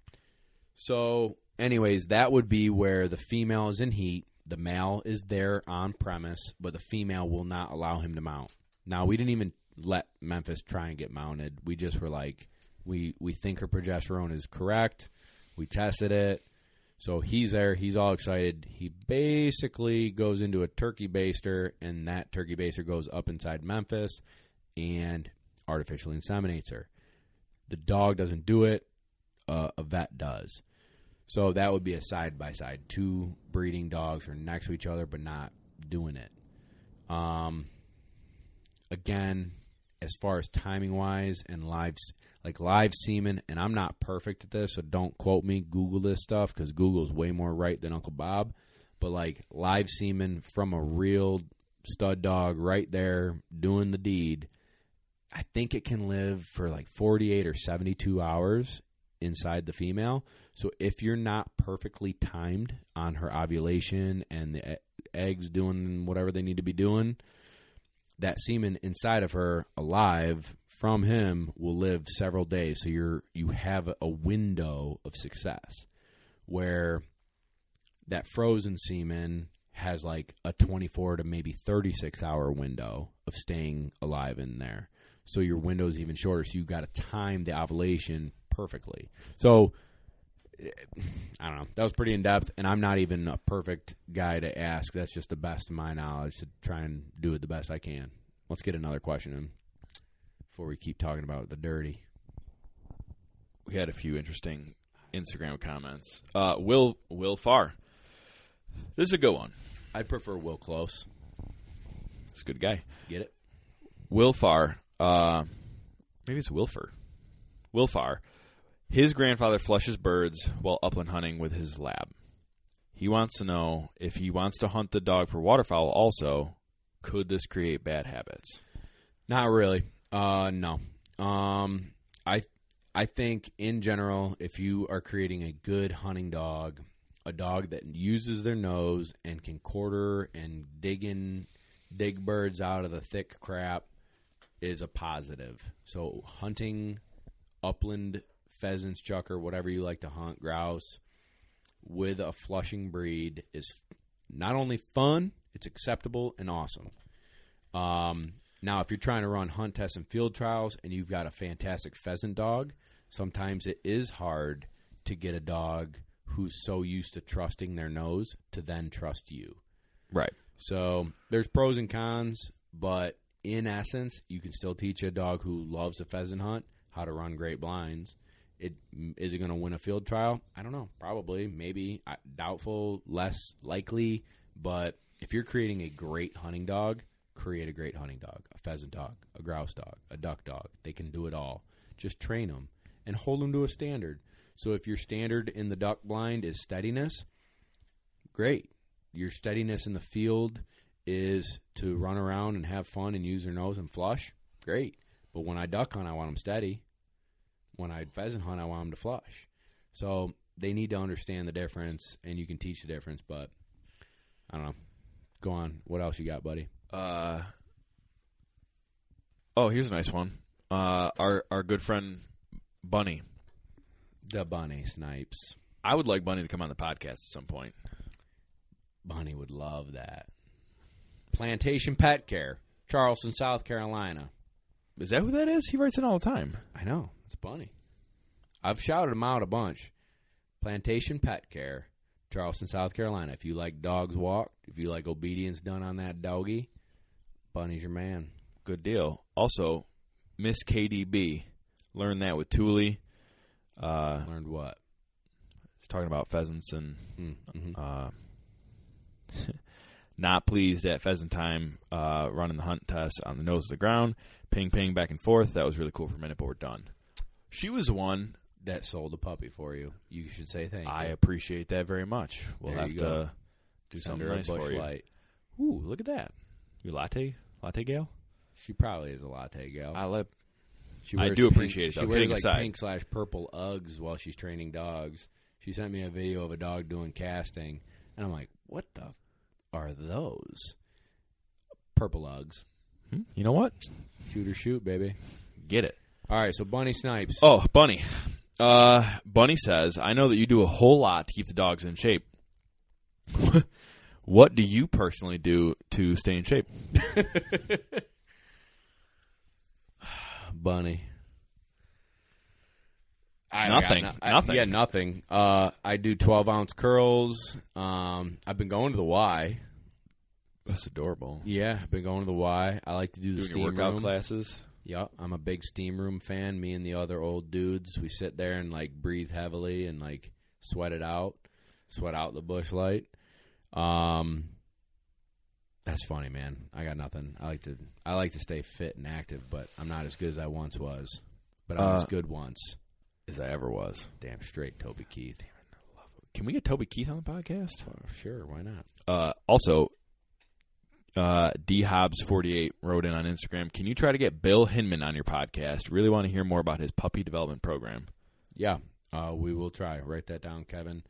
so anyways, that would be where the female is in heat, the male is there on premise, but the female will not allow him to mount. Now, we didn't even let Memphis try and get mounted. We just were like we we think her progesterone is correct. We tested it. So he's there, he's all excited. He basically goes into a turkey baster and that turkey baster goes up inside Memphis and artificially inseminates her. The dog doesn't do it, uh, a vet does. So that would be a side by side. Two breeding dogs are next to each other, but not doing it. Um, again, as far as timing wise and live, like live semen, and I'm not perfect at this, so don't quote me. Google this stuff because Google's way more right than Uncle Bob. But like live semen from a real stud dog right there doing the deed, I think it can live for like 48 or 72 hours inside the female. So if you're not perfectly timed on her ovulation and the eggs doing whatever they need to be doing, that semen inside of her alive from him will live several days. So you're you have a window of success where that frozen semen has like a 24 to maybe 36 hour window of staying alive in there. So your window is even shorter. So you've got to time the ovulation perfectly. So I don't know. That was pretty in depth, and I'm not even a perfect guy to ask. That's just the best of my knowledge to try and do it the best I can. Let's get another question in before we keep talking about the dirty. We had a few interesting Instagram comments. Uh, Will Will Farr. This is a good one. I prefer Will Close. He's a good guy. Get it? Will Farr. Uh, maybe it's Wilfer. Will Farr. His grandfather flushes birds while upland hunting with his lab. He wants to know if he wants to hunt the dog for waterfowl also, could this create bad habits? Not really. Uh, no. Um, I I think in general, if you are creating a good hunting dog, a dog that uses their nose and can quarter and dig in, dig birds out of the thick crap, is a positive. So hunting upland pheasants, chukar, whatever you like to hunt, grouse, with a flushing breed is not only fun, it's acceptable and awesome. Um, now, if you're trying to run hunt tests and field trials and you've got a fantastic pheasant dog, sometimes it is hard to get a dog who's so used to trusting their nose to then trust you. Right. So there's pros and cons, but in essence, you can still teach a dog who loves a pheasant hunt how to run great blinds. It is it going to win a field trial? I don't know. Probably, maybe, doubtful, less likely. But if you're creating a great hunting dog, create a great hunting dog, a pheasant dog, a grouse dog, a duck dog. They can do it all. Just train them and hold them to a standard. So if your standard in the duck blind is steadiness, great. Your steadiness in the field is to run around and have fun and use their nose and flush, great. But when I duck on, I want them steady. When I pheasant hunt, I want them to flush. So they need to understand the difference, and you can teach the difference. But I don't know. Go on. What else you got, buddy? Uh, oh, here's a nice one. Uh, our our good friend Bunny. The Bunny Snipes. I would like Bunny to come on the podcast at some point. Bunny would love that. Plantation Pet Care, Charleston, South Carolina. Is that who that is? He writes it all the time. I know. It's Bunny. I've shouted him out a bunch. Plantation Pet Care, Charleston, South Carolina. If you like dogs walked, if you like obedience done on that doggy, Bunny's your man. Good deal. Also, Miss KDB. Learned that with Thule. Uh, Learned what? he's talking about pheasants and Mm-hmm. uh, not pleased at pheasant time uh, running the hunt test on the nose of the ground. Ping, ping, back and forth. That was really cool for a minute, but we're done. She was the one. that sold a puppy for you. You should say thank you. I you. appreciate that very much. We'll There have you to go. do Send something her a nice for Busch you. Light. Ooh, look at that. You latte, latte gal. She probably is a latte gal. I let. She I do pink- appreciate it, She wears Kidding like aside. pink slash purple Uggs while she's training dogs. She sent me a video of a dog doing casting, and I'm like, "What the are those?" Purple Uggs. Hmm, You know what? Shoot or shoot, baby. Get it. All right, so Bunny Snipes. Oh, Bunny. Uh, Bunny says, I know that you do a whole lot to keep the dogs in shape. what do you personally do to stay in shape? Bunny. I Nothing. got no- I- Nothing. yeah, nothing. Uh, I do 12 ounce curls. Um, I've been going to the Y. That's adorable. Yeah, I've been going to the Y. I like to do the Doing steam your workout room. classes. Yep, I'm a big steam room fan. Me and the other old dudes, we sit there and like breathe heavily and like sweat it out, sweat out the Busch Light. Um, that's funny, man. I got nothing. I like to I like to stay fit and active, but I'm not as good as I once was. But I was Uh, good once. As I ever was. Damn straight, Toby Keith. Can we get Toby Keith on the podcast? Oh, sure, why not? Uh, also, uh, D Hobbs forty eight wrote in on Instagram. Can you try to get Bill Hillman on your podcast? Really want to hear more about his puppy development program. Yeah, uh, we will try. Write that down, Kevin.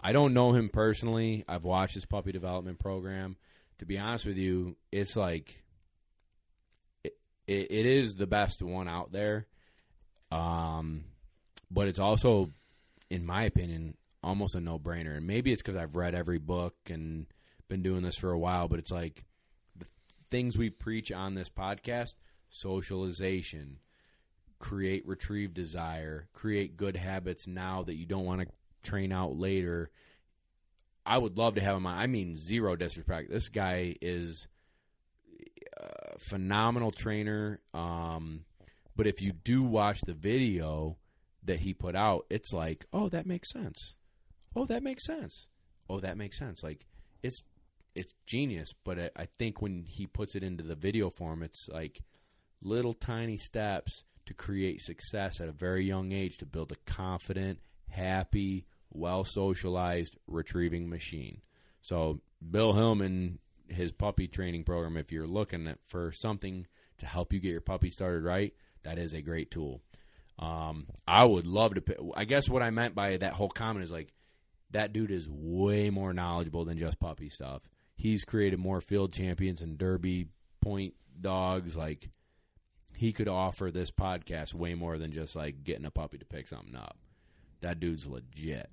I don't know him personally. I've watched his puppy development program. To be honest with you, it's like it, it, it is the best one out there. Um, but it's also, in my opinion, almost a no brainer. And maybe it's because I've read every book and been doing this for a while. But it's like things we preach on this podcast: socialization, create retrieve desire, create good habits now that you don't want to train out later. I would love to have him on. I mean, zero disrespect. This guy is a phenomenal trainer. Um, but if you do watch the video that he put out, it's like, oh, that makes sense. Oh, that makes sense. Oh, that makes sense. Like it's it's genius. But I, I think when he puts it into the video form, it's like little tiny steps to create success at a very young age to build a confident, happy, well socialized retrieving machine. So Bill Hillman, his puppy training program, if you're looking at, for something to help you get your puppy started right, that is a great tool. Um, I would love to. I guess what I meant by that whole comment is like that dude is way more knowledgeable than just puppy stuff. He's created more field champions and derby point dogs. Like he could offer this podcast way more than just like getting a puppy to pick something up. That dude's legit.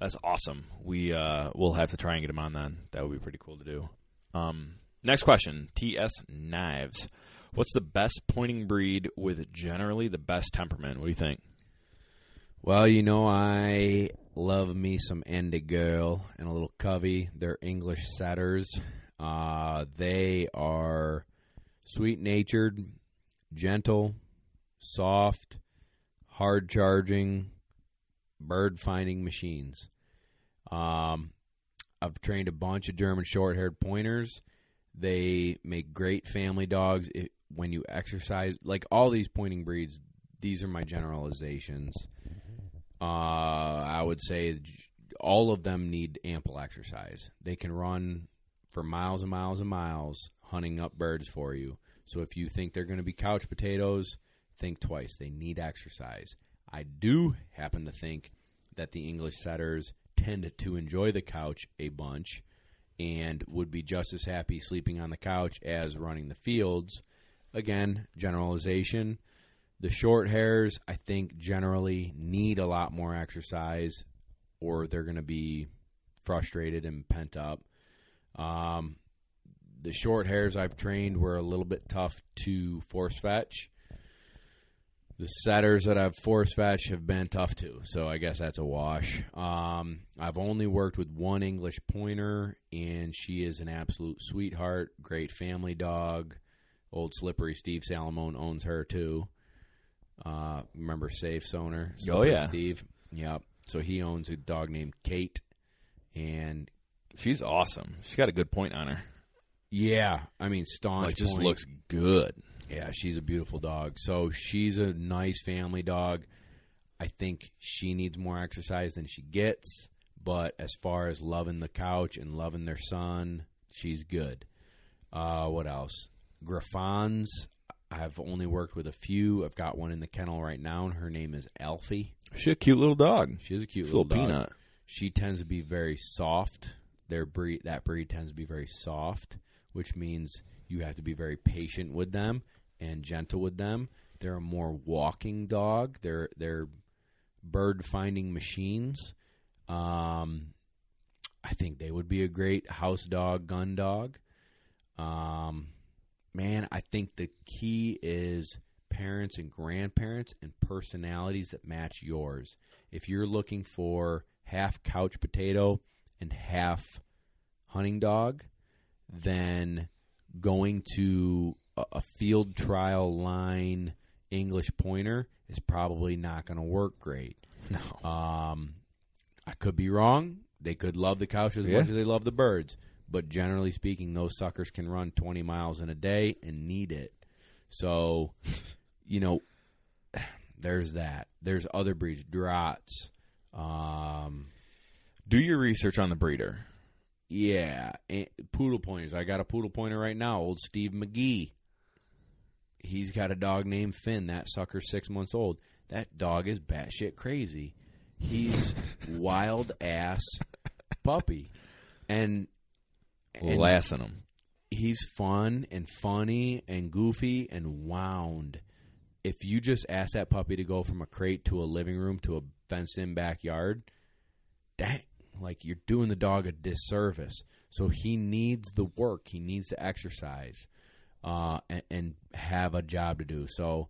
That's awesome. We uh, we'll have to try and get him on then. That would be pretty cool to do. Um, next question: T.S. Knives. What's the best pointing breed with generally the best temperament? What do you think? Well, you know, I love me some Andy Girl and a little Covey. They're English setters. Uh, they are sweet natured, gentle, soft, hard charging, bird finding machines. Um, I've trained a bunch of German short haired pointers. They make great family dogs it, when you exercise. Like all these pointing breeds, these are my generalizations. Uh, I would say all of them need ample exercise. They can run for miles and miles and miles hunting up birds for you. So if you think they're going to be couch potatoes, think twice. They need exercise. I do happen to think that the English setters tend to enjoy the couch a bunch and would be just as happy sleeping on the couch as running the fields. Again, generalization. The short hairs, I think, generally need a lot more exercise, or they're going to be frustrated and pent up. Um, the short hairs I've trained were a little bit tough to force fetch. The setters that I've force fetched have been tough too, so I guess that's a wash. Um, I've only worked with one English pointer, and she is an absolute sweetheart, great family dog. Old slippery Steve Salamone owns her too. Uh, remember Safe's owner? Oh, yeah. Steve. Yep. So he owns a dog named Kate, and She's awesome. She's got a good point on her. yeah, I mean staunch. Like, just point. looks good. Yeah, she's a beautiful dog. So she's a nice family dog. I think she needs more exercise than she gets, but as far as loving the couch and loving their son, she's good. Uh, what else? Griffons. I've only worked with a few. I've got one in the kennel right now, and her name is Alfie. She's a cute little dog. She's a cute She's little, little dog. peanut. She tends to be very soft. Their breed, that breed, tends to be very soft, which means you have to be very patient with them and gentle with them. They're a more walking dog. They're they're bird finding machines. Um, I think they would be a great house dog, gun dog. Um, man, I think the key is parents and grandparents and personalities that match yours. If you're looking for half couch potato and half hunting dog, then going to a, field trial line English pointer is probably not going to work great. No. Um, I could be wrong. They could love the couch as Yeah. much as they love the birds, but generally speaking, those suckers can run 20 miles in a day and need it. So, you know, there's that. There's other breeds, Drahts. Um, Do your research on the breeder. yeah, and poodle pointers. I got a poodle pointer right now, old Steve McGee. He's got a dog named Finn. That sucker's six months old. That dog is batshit crazy. He's wild ass puppy, and, and Lassing him. he's fun and funny and goofy and wound. If you just ask that puppy to go from a crate to a living room to a fenced in backyard, dang, like you're doing the dog a disservice. So he needs the work, he needs to exercise, uh, and, and have a job to do. So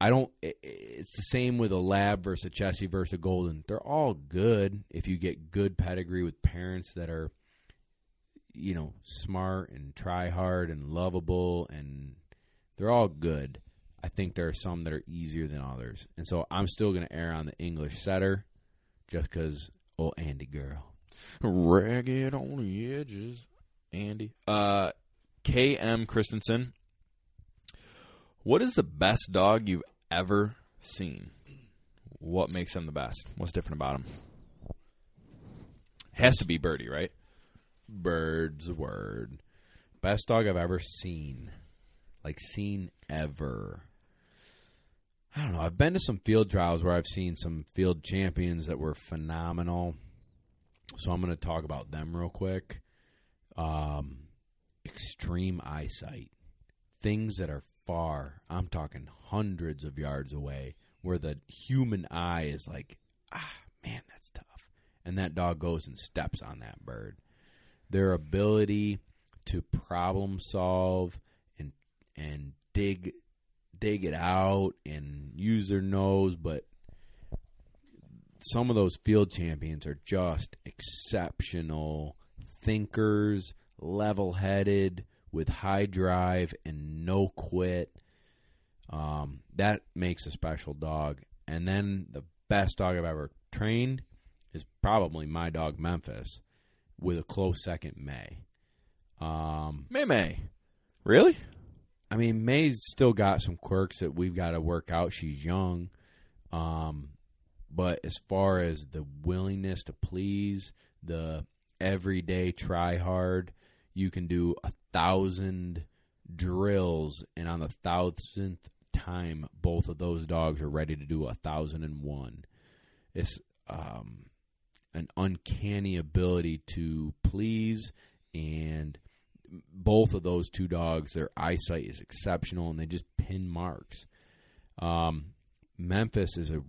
I don't. It's the same with a lab versus a Chessie versus a golden. They're all good if you get good pedigree with parents that are you know, smart and try hard and lovable and they're all good. I think there are some that are easier than others. And so I'm still going to err on the English setter just because, oh, Andy girl. Ragged on the edges. Andy. Uh, K.M. Christensen. What is the best dog you've ever seen? What makes him the best? What's different about him? Has to be Birdie, right? Bird's word. Best dog I've ever seen. Like, seen ever. I don't know. I've been to some field trials where I've seen some field champions that were phenomenal. So I'm going to talk about them real quick. Um, extreme eyesight. Things that are far, I'm talking hundreds of yards away, where the human eye is like, ah, man, that's tough. And that dog goes and steps on that bird. Their ability to problem solve and and dig dig it out and use their nose, but some of those field champions are just exceptional thinkers, level headed, with high drive and no quit. Um, that makes a special dog. And then the best dog I've ever trained is probably my dog Memphis, with a close second May. Um, May May. Really? I mean, May's still got some quirks that we've got to work out. She's young. Um, but as far as the willingness to please, the everyday try hard, you can do a thousand drills, and on the thousandth time, both of those dogs are ready to do a thousand and one. It's um, an uncanny ability to please, and both of those two dogs, their eyesight is exceptional, and they just pin marks. Um, Memphis is a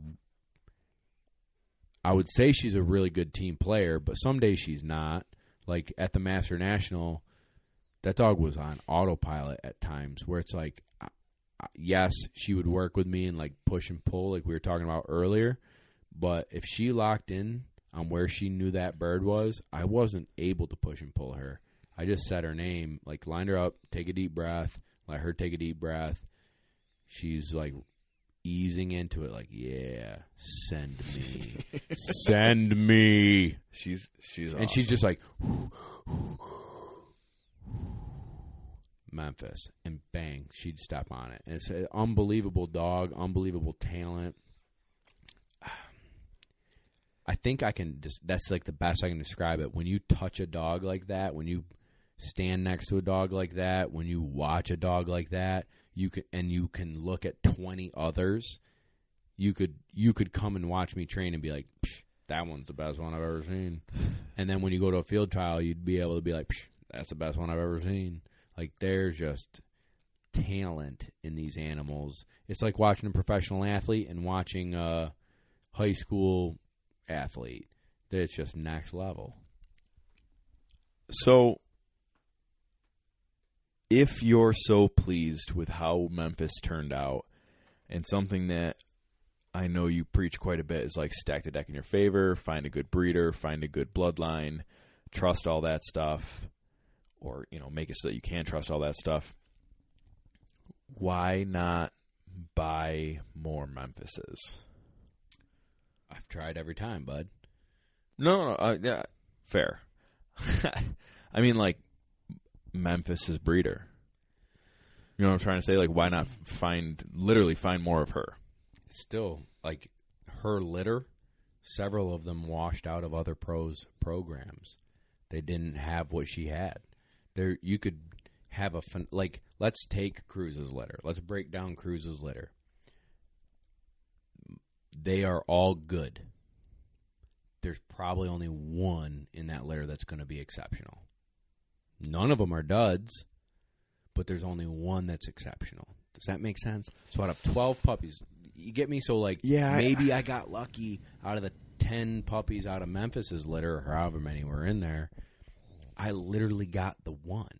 I would say she's a really good team player, but some days she's not. Like at the Master National, that dog was on autopilot at times where it's like, yes, she would work with me and like push and pull, like we were talking about earlier. But if she locked in on where she knew that bird was, I wasn't able to push and pull her. I just said her name, like lined her up, take a deep breath, let her take a deep breath. She's like easing into it, like, yeah, send me, send me. She's she's And she's just like Memphis, and bang, she'd step on it. And it's an unbelievable dog, unbelievable talent. I think I can just that's like the best I can describe it. When you touch a dog like that, when you stand next to a dog like that, when you watch a dog like that, you can and you can look at 20 others, you could you could come and watch me train and be like, Psh, that one's the best one I've ever seen. And then when you go to a field trial, you'd be able to be like, Psh, that's the best one I've ever seen. Like there's just talent in these animals. It's like watching a professional athlete and watching a high school athlete. That it's just next level. So, if you're so pleased with how Memphis turned out, and something that I know you preach quite a bit is like stack the deck in your favor, find a good breeder, find a good bloodline, trust all that stuff, or you know make it so that you can trust all that stuff. Why not buy more Memphises? I've tried every time, bud. No, no, uh, yeah, fair. I mean, like Memphis's breeder. You know what I'm trying to say? Like, why not find literally find more of her? Still, like her litter, several of them washed out of other pros programs. They didn't have what she had. There, you could have a fun, like. Let's take Cruz's litter. Let's break down Cruz's litter. They are all good. There's probably only one in that litter that's going to be exceptional. None of them are duds, but there's only one that's exceptional. Does that make sense? So out of 12 puppies, you get me? So, like, Yeah, I- maybe I, got lucky out of the 10 puppies out of Memphis's litter, or however many were in there. I literally got the one.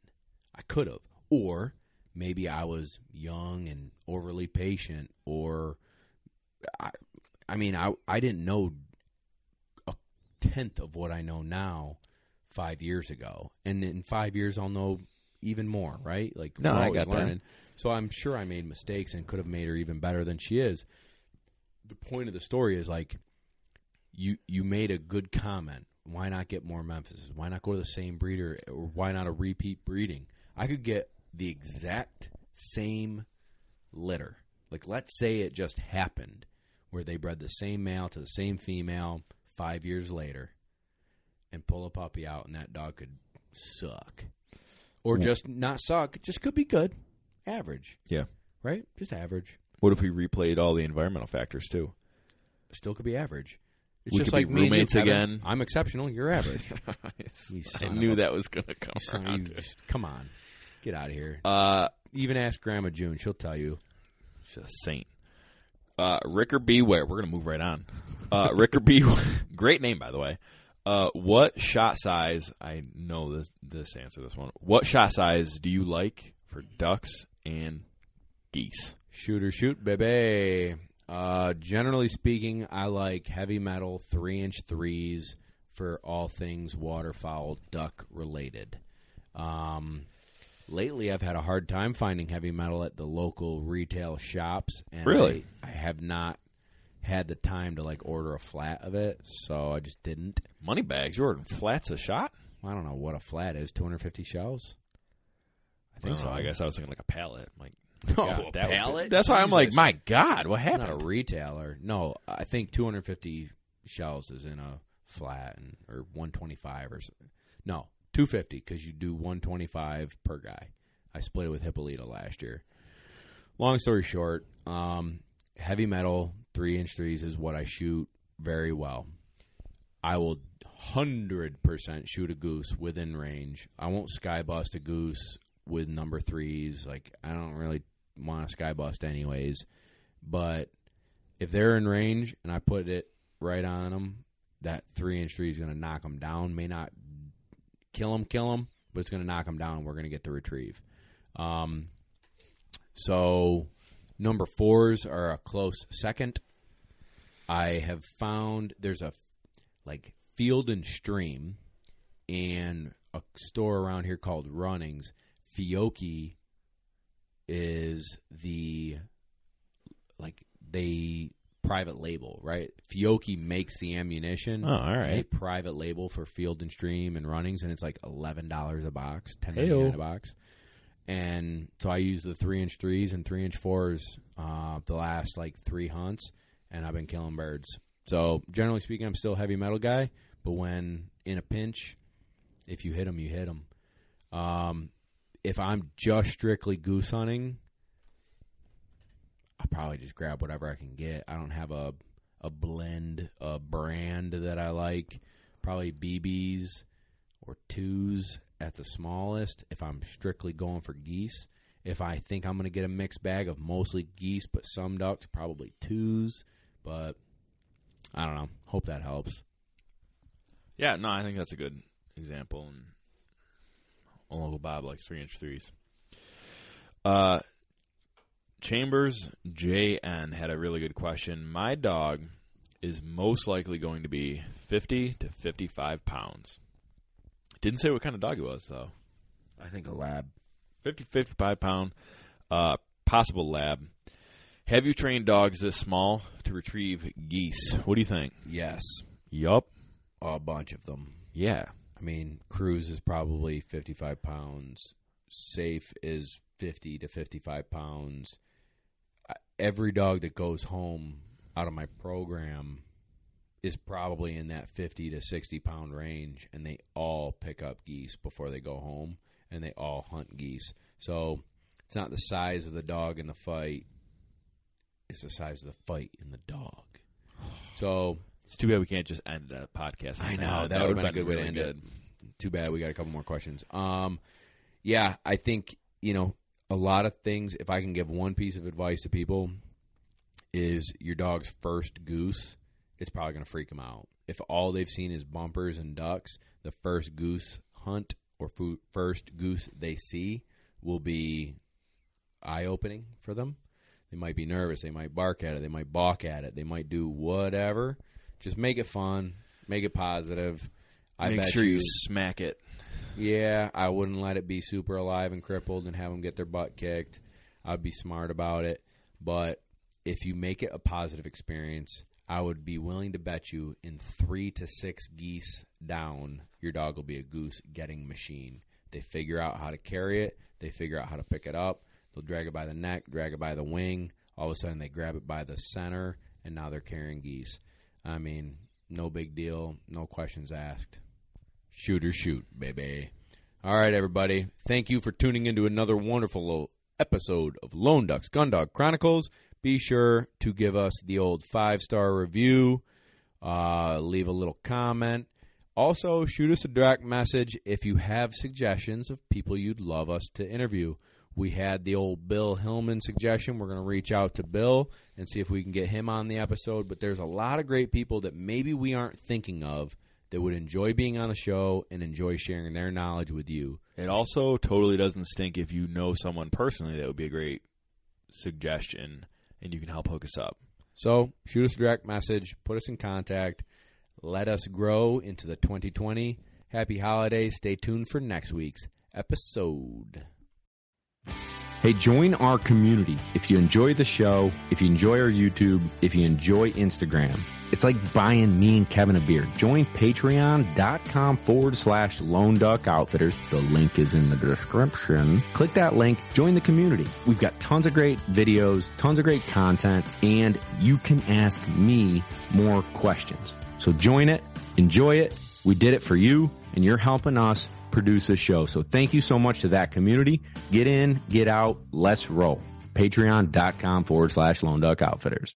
I could have. Or maybe I was young and overly patient, or I, I mean, I, I didn't know a tenth of what I know now five years ago. And in five years, I'll know even more, right? Like, No, I got that. So I'm sure I made mistakes and could have made her even better than she is. The point of the story is like, you you made a good comment. Why not get more Memphis? Why not go to the same breeder, or why not a repeat breeding? I could get the exact same litter. Like, let's say it just happened where they bred the same male to the same female five years later, and pull a puppy out, and that dog could suck, or just not suck. Just could be good, average, Yeah. right? Just average. What if we replayed all the environmental factors too? Still could be average. It's We just like you, roommates again. I'm exceptional. You're average. I knew a- that was going to come son- around. you just- come on, get out of here. Uh, Even ask Grandma June; she'll tell you. she's a saint. Uh, Ricker Beware. We're going to move right on. Uh, Ricker Beware. Great name, by the way. Uh, what shot size? I know this this answer. This one. What shot size do you like for ducks and geese? Shoot or shoot, baby. Uh, generally speaking, I like heavy metal three inch threes for all things waterfowl duck related. Um, lately, I've had a hard time finding heavy metal at the local retail shops. And Really? I, I have not had the time to like order a flat of it, so I just didn't. Money bags. You're ordering flats a shot. I don't know what a flat is. Two hundred fifty shells. I I think don't so. know, I guess I was thinking like a pallet. I'm like, No, oh, God, a that pallet? That's why I'm like, my God, what happened? not a retailer. No, I think 250 shells is in a flat, and or 125 or so. no 250 because you do 125 per guy. I split it with Hippolyta last year. Long story short, um, heavy metal three inch threes is what I shoot very well. I will hundred percent shoot a goose within range. I won't sky bust a goose with number threes. Like I don't really want to sky bust anyways. But if they're in range and I put it right on them, that three inch three is going to knock them down. May not kill them, kill them, but it's going to knock them down. We're going to get the retrieve. Um, so number fours are a close second. I have found there's a like Field and Stream and a store around here called Runnings. Fiocchi is the like they private label, right? Fiocchi makes the ammunition. Oh, all right. They private label for Field and Stream and Runnings, and it's like eleven dollars a box, ten Heyo. a box. And so I use the three inch threes and three inch fours uh, the last like three hunts, and I've been killing birds. So generally speaking, I'm still a heavy metal guy, but when in a pinch, if you hit them, you hit them. Um, if I'm just strictly goose hunting, I'll probably just grab whatever I can get. I don't have a a blend, a brand that I like. Probably BBs or twos at the smallest. If I'm strictly going for geese, if I think I'm going to get a mixed bag of mostly geese but some ducks, probably twos. But I don't know. Hope that helps. Yeah, no, I think that's a good example. And Uncle Bob likes three inch threes. Uh, Chambers JN had a really good question. My dog is most likely going to be 50 to 55 pounds. Didn't say what kind of dog it was, though. I think a lab. 50, 55 pound, uh, possible lab. Have you trained dogs this small to retrieve geese? What do you think? Yes, Yup. a bunch of them. Yeah. I mean, Cruz is probably 55 pounds. Safe is 50 to 55 pounds. Every dog that goes home out of my program is probably in that 50 to 60 pound range, and they all pick up geese before they go home, and they all hunt geese. So it's not the size of the dog in the fight, it's the size of the fight in the dog. So It's too bad we can't just end a podcast. I know that, would have been a good way to end good. it. Too bad we got a couple more questions. Um, yeah, I think you know a lot of things. If I can give one piece of advice to people, is your dog's first goose. It's probably going to freak them out. If all they've seen is bumpers and ducks, the first goose hunt or first goose they see will be eye opening for them. They might be nervous. They might bark at it. They might balk at it. They might do whatever. Just make it fun. Make it positive. I Make bet sure you you smack it. Yeah, I wouldn't let it be super alive and crippled and have them get their butt kicked. I'd be smart about it. But if you make it a positive experience, I would be willing to bet you in three to six geese down, your dog will be a goose getting machine. They figure out how to carry it, they figure out how to pick it up. They'll drag it by the neck, drag it by the wing. All of a sudden, they grab it by the center, and now they're carrying geese. I mean, no big deal, no questions asked. Shoot or shoot, baby. All right, everybody. Thank you for tuning into another wonderful episode of Lone Ducks Gun Dog Chronicles. Be sure to give us the old five star review, uh, leave a little comment. Also, shoot us a direct message if you have suggestions of people you'd love us to interview. We had the old Bill Hillman suggestion. We're going to reach out to Bill and see if we can get him on the episode. But there's a lot of great people that maybe we aren't thinking of that would enjoy being on the show and enjoy sharing their knowledge with you. It also totally doesn't stink if you know someone personally that would be a great suggestion and you can help hook us up. So shoot us a direct message, put us in contact, let us grow into the 2020. Happy holidays. Stay tuned for next week's episode. Hey, join our community. If you enjoy the show, if you enjoy our YouTube, if you enjoy Instagram, it's like buying me and Kevin a beer. Join patreon.com forward slash lone duck outfitters. The link is in the description. Click that link, join the community. We've got tons of great videos, tons of great content, and you can ask me more questions. So join it, enjoy it. We did it for you, and you're helping us produce this show. So thank you so much to that community. Get in, get out, let's roll. Patreon.com forward slash Lone Duck Outfitters.